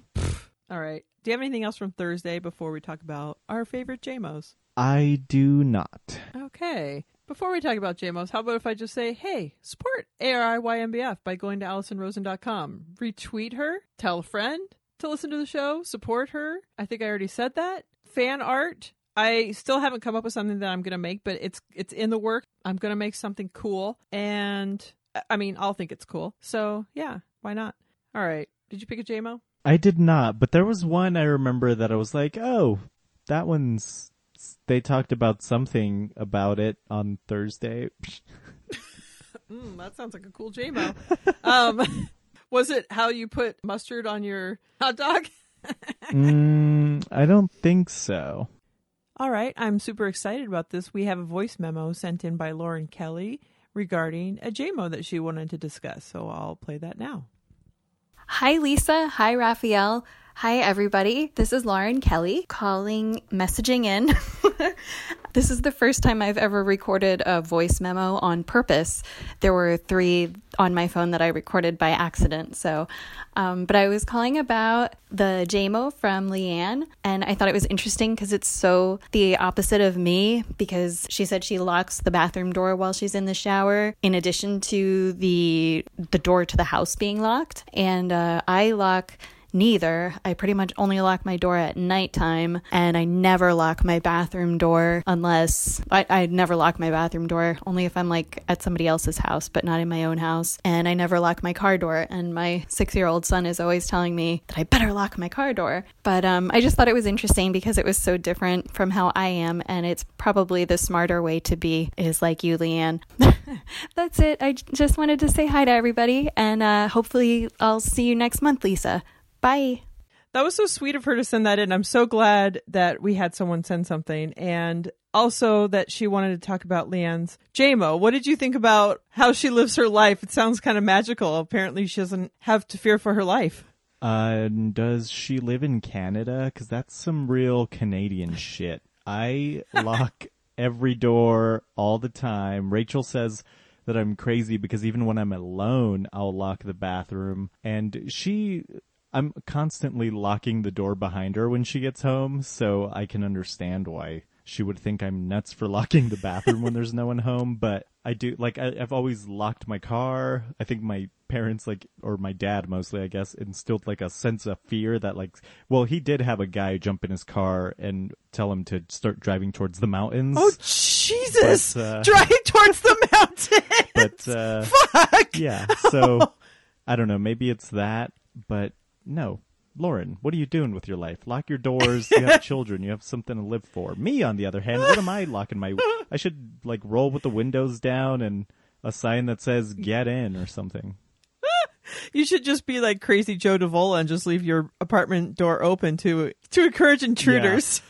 All right. Do you have anything else from Thursday before we talk about our favorite JMOs? I do not. Okay. Before we talk about JMOs, how about if I just say, hey, support ARIYNBF by going to AllisonRosen.com. Retweet her, tell a friend to listen to the show, support her. I think I already said that. Fan art. I still haven't come up with something that I'm going to make, but it's it's in the work. I'm going to make something cool and I mean, I'll think it's cool. So, yeah, why not? All right. Did you pick a JMO? I did not, but there was one I remember that I was like, oh, that one's. They talked about something about it on Thursday. Mm, that sounds like a cool JMO. um, was it how you put mustard on your hot dog? mm, I don't think so. All right, I'm super excited about this. We have a voice memo sent in by Lauren Kelly regarding a JMO that she wanted to discuss. So I'll play that now. Hi, Lisa. Hi, Rafael. Hi, everybody. This is Lauren Kelly calling, messaging in. this is the first time I've ever recorded a voice memo on purpose. There were three on my phone that I recorded by accident. So, um, but I was calling about the JMO from Leanne, and I thought it was interesting because it's so the opposite of me. Because she said she locks the bathroom door while she's in the shower, in addition to the the door to the house being locked, and uh, I lock neither. I pretty much only lock my door at nighttime and I never lock my bathroom door unless I, I never lock my bathroom door only if I'm like at somebody else's house, but not in my own house. And I never lock my car door. And my six year old son is always telling me that I better lock my car door. But um, I just thought it was interesting because it was so different from how I am. And it's probably the smarter way to be is like you, Leanne. That's it. I just wanted to say hi to everybody. And uh, hopefully I'll see you next month, Lisa. Bye. That was so sweet of her to send that in. I'm so glad that we had someone send something. And also that she wanted to talk about Leanne's JMO. What did you think about how she lives her life? It sounds kind of magical. Apparently, she doesn't have to fear for her life. Uh, does she live in Canada? Because that's some real Canadian shit. I lock every door all the time. Rachel says that I'm crazy because even when I'm alone, I'll lock the bathroom. And she, I'm constantly locking the door behind her when she gets home, so I can understand why she would think I'm nuts for locking the bathroom when there's no one home. But I do, like, I, I've always locked my car. I think my parents, like, or my dad mostly, I guess, instilled like a sense of fear that, like, well, he did have a guy jump in his car and tell him to start driving towards the mountains. Oh, Jesus! But, uh, Driving towards the mountain! but uh, Fuck! yeah, so I don't know. Maybe it's that, but no. Lauren, what are you doing with your life? Lock your doors. You have children. You have something to live for. Me, on the other hand, what am I locking my? I should like roll with the windows down and a sign that says "Get in" or something. You should just be like crazy Joe Davola and just leave your apartment door open to to encourage intruders.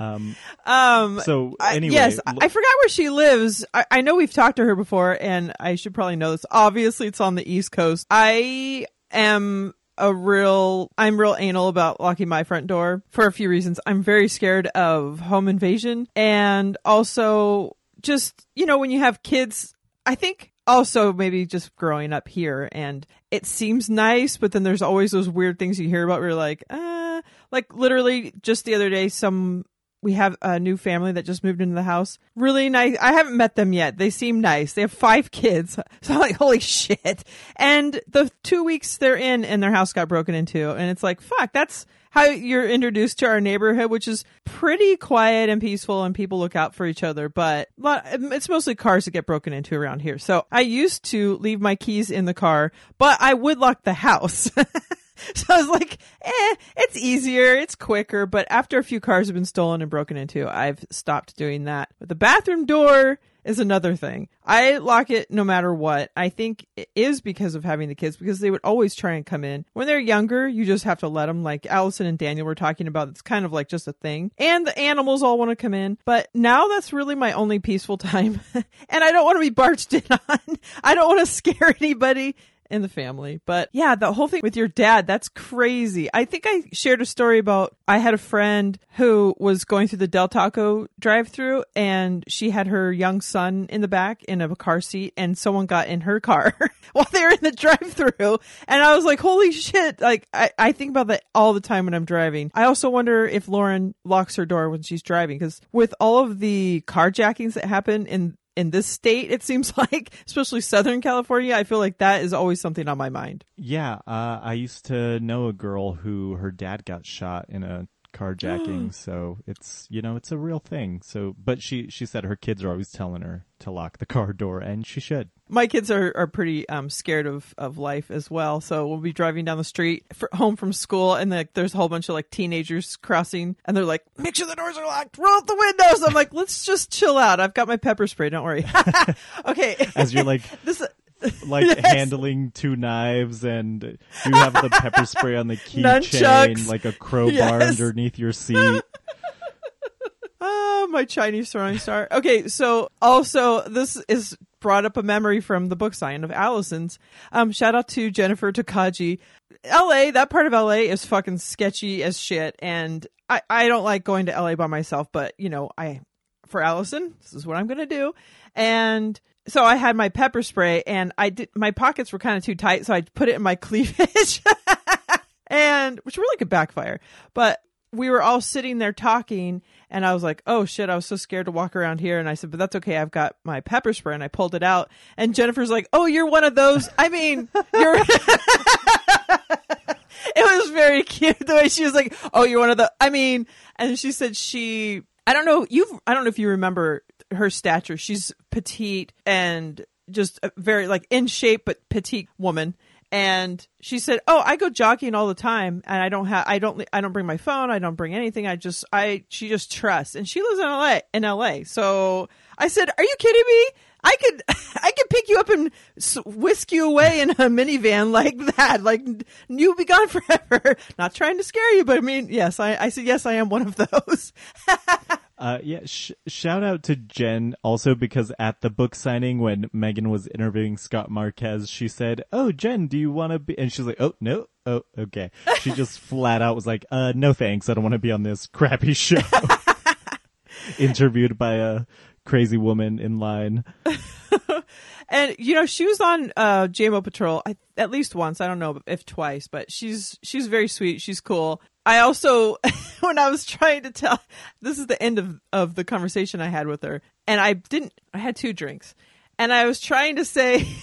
Um, Um, so I- anyway, yes, I forgot where she lives. I, I know we've talked to her before, and I should probably know this. Obviously, it's on the East Coast. I am a real, I'm real anal about locking my front door for a few reasons. I'm very scared of home invasion, and also just you know when you have kids, I think also maybe just growing up here and it seems nice but then there's always those weird things you hear about where you're like uh like literally just the other day some we have a new family that just moved into the house. Really nice. I haven't met them yet. They seem nice. They have five kids. So I'm like, holy shit. And the two weeks they're in and their house got broken into. And it's like, fuck, that's how you're introduced to our neighborhood, which is pretty quiet and peaceful and people look out for each other. But it's mostly cars that get broken into around here. So I used to leave my keys in the car, but I would lock the house. So I was like, eh, it's easier, it's quicker. But after a few cars have been stolen and broken into, I've stopped doing that. But the bathroom door is another thing. I lock it no matter what. I think it is because of having the kids because they would always try and come in. When they're younger, you just have to let them, like Allison and Daniel were talking about. It's kind of like just a thing. And the animals all want to come in. But now that's really my only peaceful time. and I don't want to be barged in on. I don't want to scare anybody in the family. But yeah, the whole thing with your dad, that's crazy. I think I shared a story about I had a friend who was going through the Del Taco drive through and she had her young son in the back in a car seat and someone got in her car while they were in the drive through. And I was like, holy shit. Like, I, I think about that all the time when I'm driving. I also wonder if Lauren locks her door when she's driving because with all of the carjackings that happen in in this state, it seems like, especially Southern California, I feel like that is always something on my mind. Yeah, uh, I used to know a girl who her dad got shot in a carjacking, so it's you know it's a real thing. So, but she she said her kids are always telling her to lock the car door, and she should. My kids are, are pretty um, scared of, of life as well. So we'll be driving down the street for, home from school, and like there's a whole bunch of like teenagers crossing, and they're like, "Make sure the doors are locked. Roll up the windows." I'm like, "Let's just chill out. I've got my pepper spray. Don't worry." okay. As you're like this. Like Yes. handling two knives, and you have the pepper spray on the keychain, like a crowbar Yes. underneath your seat. Oh, my Chinese throwing star. Okay, so also this is brought up a memory from the book sign of Allison's. Um, shout out to Jennifer Takagi. LA, that part of LA is fucking sketchy as shit, and I, I don't like going to LA by myself, but you know, I for Allison, this is what I'm gonna do. And so I had my pepper spray and I did my pockets were kind of too tight, so I put it in my cleavage. and which really could backfire. But we were all sitting there talking and I was like, "Oh shit, I was so scared to walk around here." And I said, "But that's okay. I've got my pepper spray." And I pulled it out. And Jennifer's like, "Oh, you're one of those. I mean, you're it was very cute the way she was like, "Oh, you're one of the." I mean, and she said she. I don't know. You. I don't know if you remember her stature. She's petite and just very like in shape but petite woman. And she said, "Oh, I go jogging all the time, and I don't have, I don't, I don't bring my phone, I don't bring anything. I just, I, she just trusts, and she lives in LA, in LA. So I said, "Are you kidding me? I could, I could pick you up and whisk you away in a minivan like that. Like you'll be gone forever. Not trying to scare you, but I mean, yes, I, I said yes, I am one of those. Uh, yeah, sh- shout out to Jen also because at the book signing when Megan was interviewing Scott Marquez, she said, "Oh, Jen, do you want to be?" And she's like, "Oh, no, oh, okay." She just flat out was like, "Uh, no thanks, I don't want to be on this crappy show." Interviewed by a crazy woman in line. And you know, she was on uh JMO Patrol I, at least once. I don't know if twice, but she's she's very sweet. She's cool. I also, when I was trying to tell, this is the end of of the conversation I had with her, and I didn't. I had two drinks, and I was trying to say.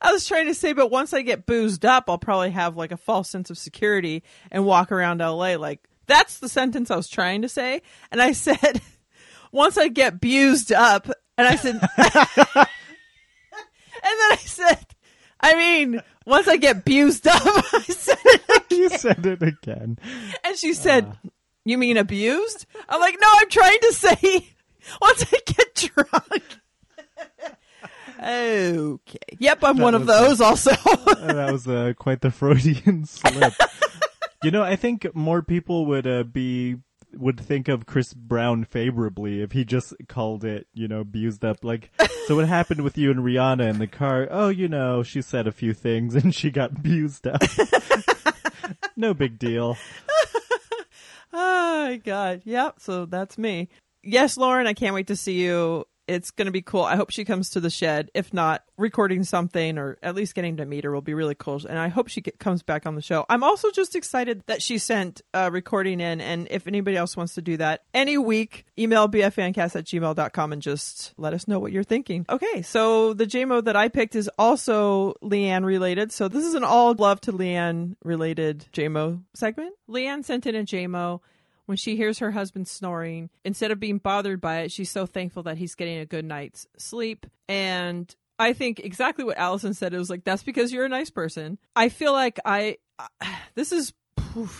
I was trying to say, but once I get boozed up, I'll probably have like a false sense of security and walk around LA. Like, that's the sentence I was trying to say. And I said, once I get abused up, and I said, and then I said, I mean, once I get abused up, I said it you said it again. and she said, You mean abused? I'm like, No, I'm trying to say once I get drunk. okay. Yep, I'm one of those also. Uh, that was uh, quite the Freudian slip. you know, I think more people would uh, be would think of Chris Brown favorably if he just called it, you know, abused up. Like, so what happened with you and Rihanna in the car? Oh, you know, she said a few things and she got abused up. no big deal. oh my god. Yep, so that's me. Yes, Lauren, I can't wait to see you. It's going to be cool. I hope she comes to the shed. If not, recording something or at least getting to meet her will be really cool. And I hope she get, comes back on the show. I'm also just excited that she sent a recording in. And if anybody else wants to do that any week, email bffancast at gmail.com and just let us know what you're thinking. Okay, so the JMO that I picked is also Leanne related. So this is an all love to Leanne related JMO segment. Leanne sent in a JMO when she hears her husband snoring, instead of being bothered by it, she's so thankful that he's getting a good night's sleep. And I think exactly what Allison said. It was like, that's because you're a nice person. I feel like I, this is,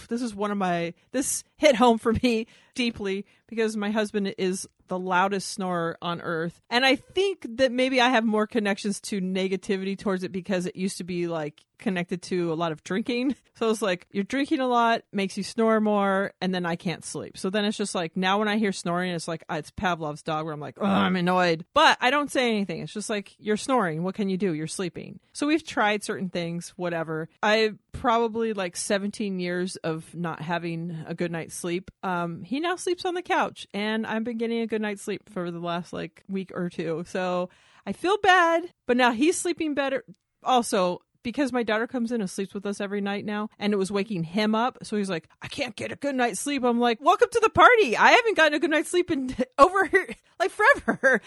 this is one of my, this hit home for me deeply because my husband is the loudest snorer on earth. And I think that maybe I have more connections to negativity towards it because it used to be like connected to a lot of drinking. So it's like you're drinking a lot makes you snore more and then I can't sleep. So then it's just like now when I hear snoring it's like it's Pavlov's dog where I'm like, "Oh, I'm annoyed." But I don't say anything. It's just like you're snoring. What can you do? You're sleeping. So we've tried certain things, whatever. I probably like 17 years of not having a good night's sleep. Um he now sleeps on the couch and I've been getting a good night's sleep for the last like week or two. So I feel bad, but now he's sleeping better. Also, because my daughter comes in and sleeps with us every night now, and it was waking him up. So he's like, I can't get a good night's sleep. I'm like, welcome to the party. I haven't gotten a good night's sleep in over like forever.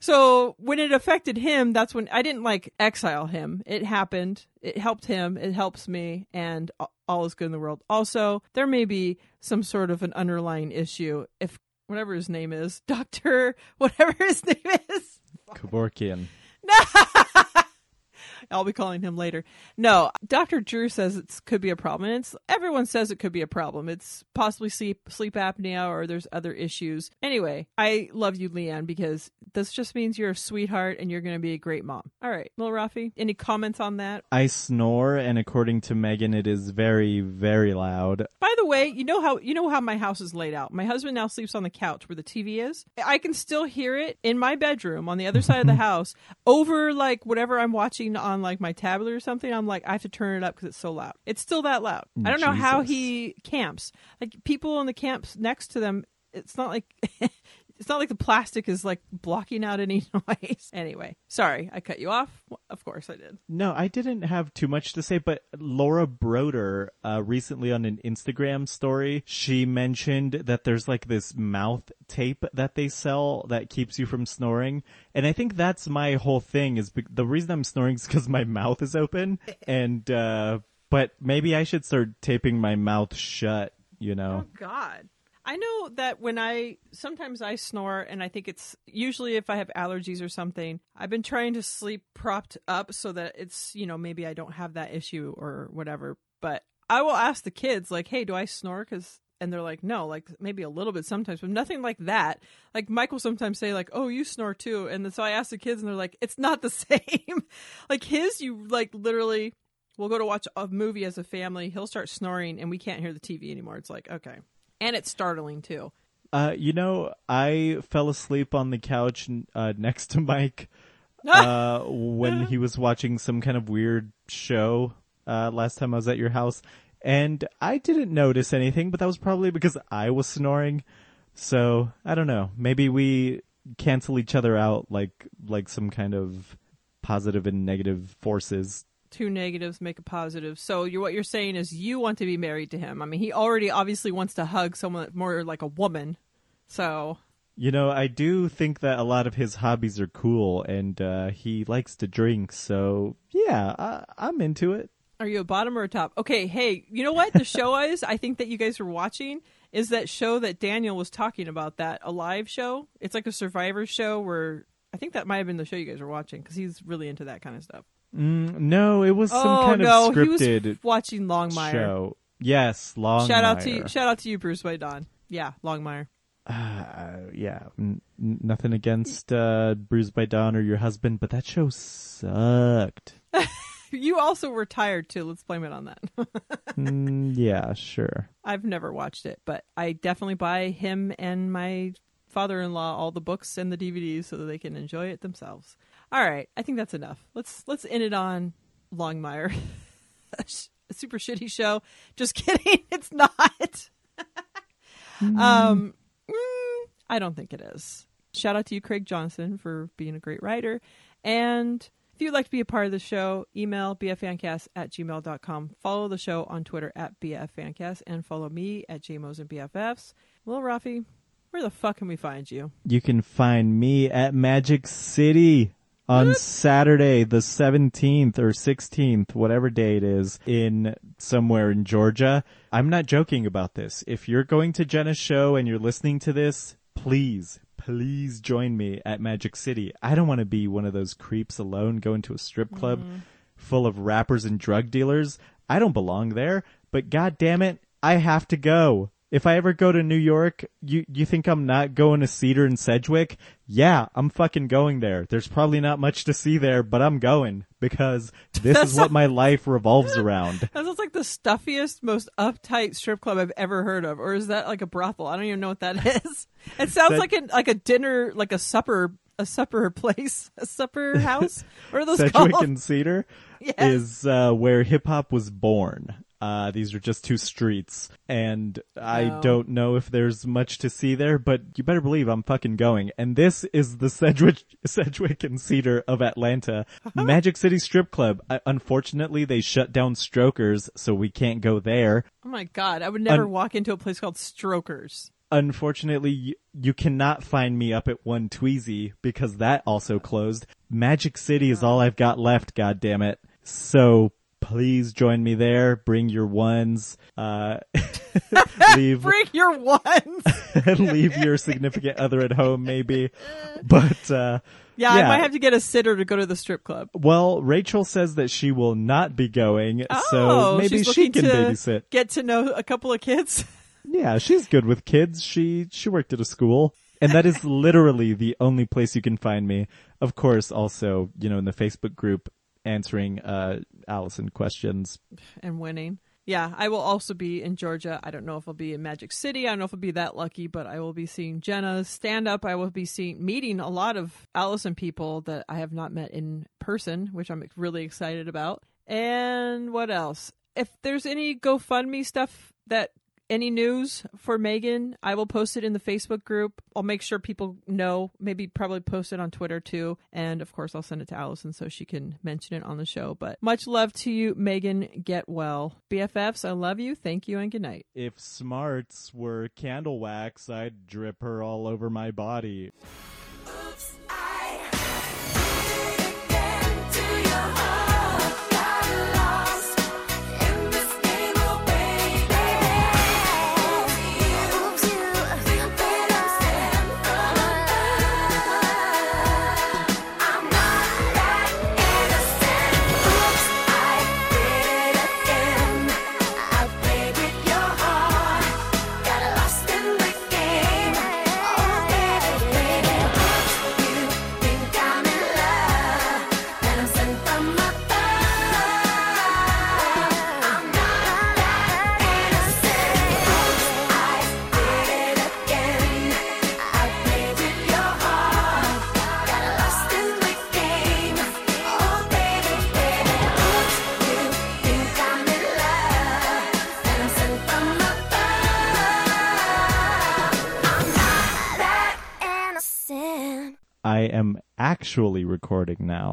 So when it affected him, that's when I didn't like exile him. It happened. It helped him. It helps me, and all is good in the world. Also, there may be some sort of an underlying issue if whatever his name is, Doctor, whatever his name is. Kevorkian. I'll be calling him later. No, Dr. Drew says it could be a problem. And it's everyone says it could be a problem. It's possibly sleep sleep apnea or there's other issues. Anyway, I love you, Leanne, because this just means you're a sweetheart and you're going to be a great mom. All right, Lil Raffi, any comments on that? I snore, and according to Megan, it is very, very loud. By the way, you know how you know how my house is laid out. My husband now sleeps on the couch where the TV is. I can still hear it in my bedroom on the other side of the house over like whatever I'm watching on like my tablet or something. I'm like I have to turn it up because it's so loud. It's still that loud. Mm, I don't know how he camps. Like people in the camps next to them. It's not like it's not like the plastic is like blocking out any noise. Anyway, sorry I cut you off. Of course I did. No, I didn't have too much to say, but Laura Broder, uh, recently on an Instagram story, she mentioned that there's like this mouth tape that they sell that keeps you from snoring. And I think that's my whole thing is be- the reason I'm snoring is because my mouth is open and, uh, But maybe I should start taping my mouth shut, you know? Oh God. I know that when I sometimes I snore and I think it's usually if I have allergies or something. I've been trying to sleep propped up so that it's, you know, maybe I don't have that issue or whatever. But I will ask the kids like, "Hey, do I snore cuz and they're like, "No, like maybe a little bit sometimes, but nothing like that." Like Michael sometimes say like, "Oh, you snore too." And so I ask the kids and they're like, "It's not the same." like his you like literally we'll go to watch a movie as a family, he'll start snoring and we can't hear the TV anymore. It's like, okay and it's startling too. Uh, you know, I fell asleep on the couch uh, next to Mike uh, when he was watching some kind of weird show uh, last time I was at your house, and I didn't notice anything, but that was probably because I was snoring. So I don't know. Maybe we cancel each other out like like some kind of positive and negative forces two negatives make a positive. So you're what you're saying is you want to be married to him. I mean, he already obviously wants to hug someone more like a woman. So you know, I do think that a lot of his hobbies are cool, and uh, he likes to drink. So yeah, I, I'm into it. Are you a bottom or a top? Okay, hey, you know what the show is? I think that you guys were watching is that show that Daniel was talking about that a live show. It's like a Survivor show where I think that might have been the show you guys were watching because he's really into that kind of stuff. Mm, no, it was some oh, kind no, of scripted he was watching Longmire. show. Yes, Longmire. Shout out to you, shout out to you, Bruce by Don. Yeah, Longmire. Uh, yeah, n- nothing against uh, Bruce by Dawn or your husband, but that show sucked. you also were tired too. Let's blame it on that. mm, yeah, sure. I've never watched it, but I definitely buy him and my father-in-law all the books and the DVDs so that they can enjoy it themselves. All right, I think that's enough. Let's let's end it on Longmire. a super shitty show. Just kidding. It's not. mm. Um, mm, I don't think it is. Shout out to you, Craig Johnson, for being a great writer. And if you'd like to be a part of the show, email bffancast at gmail.com. Follow the show on Twitter at bffancast and follow me at jmos and bffs. Well, Raffi, where the fuck can we find you? You can find me at Magic City on Saturday, the 17th or 16th, whatever day it is, in somewhere in Georgia. I'm not joking about this. If you're going to Jenna's show and you're listening to this, please, please join me at Magic City. I don't want to be one of those creeps alone going to a strip club mm. full of rappers and drug dealers. I don't belong there, but god damn it, I have to go. If I ever go to New York, you you think I'm not going to Cedar and Sedgwick? Yeah, I'm fucking going there. There's probably not much to see there, but I'm going because this is what my life revolves around. That sounds like the stuffiest, most uptight strip club I've ever heard of. Or is that like a brothel? I don't even know what that is. It sounds that, like a like a dinner, like a supper a supper place, a supper house. What are those Sedgwick called? and Cedar yes. is uh, where hip hop was born. Uh, these are just two streets, and I don't know if there's much to see there, but you better believe I'm fucking going. And this is the Sedgwick, Sedgwick and Cedar of Atlanta, Magic City Strip Club. Uh, unfortunately, they shut down Strokers, so we can't go there. Oh my god, I would never Un- walk into a place called Strokers. Unfortunately, you, you cannot find me up at One Tweezy because that also closed. Magic City is all I've got left, God damn it. So please join me there. Bring your ones. Uh, leave. Bring your ones. And leave your significant other at home, maybe. But uh, yeah, yeah, I might have to get a sitter to go to the strip club. Well, Rachel says that she will not be going, oh, so maybe she can babysit. Get to know a couple of kids. yeah, she's good with kids. She she worked at a school. And that is literally the only place you can find me. Of course, also, you know, in the Facebook group, answering uh, Allison questions and winning. Yeah, I will also be in Georgia. I don't know if I'll be in Magic City. I don't know if I'll be that lucky, but I will be seeing Jenna stand up. I will be seeing meeting a lot of Allison people that I have not met in person, which I'm really excited about. And what else? If there's any GoFundMe stuff that any news for Megan, I will post it in the Facebook group. I'll make sure people know, maybe probably post it on Twitter too. And of course, I'll send it to Allison so she can mention it on the show. But much love to you, Megan. Get well. BFFs, I love you. Thank you and good night. If smarts were candle wax, I'd drip her all over my body. I am actually recording now.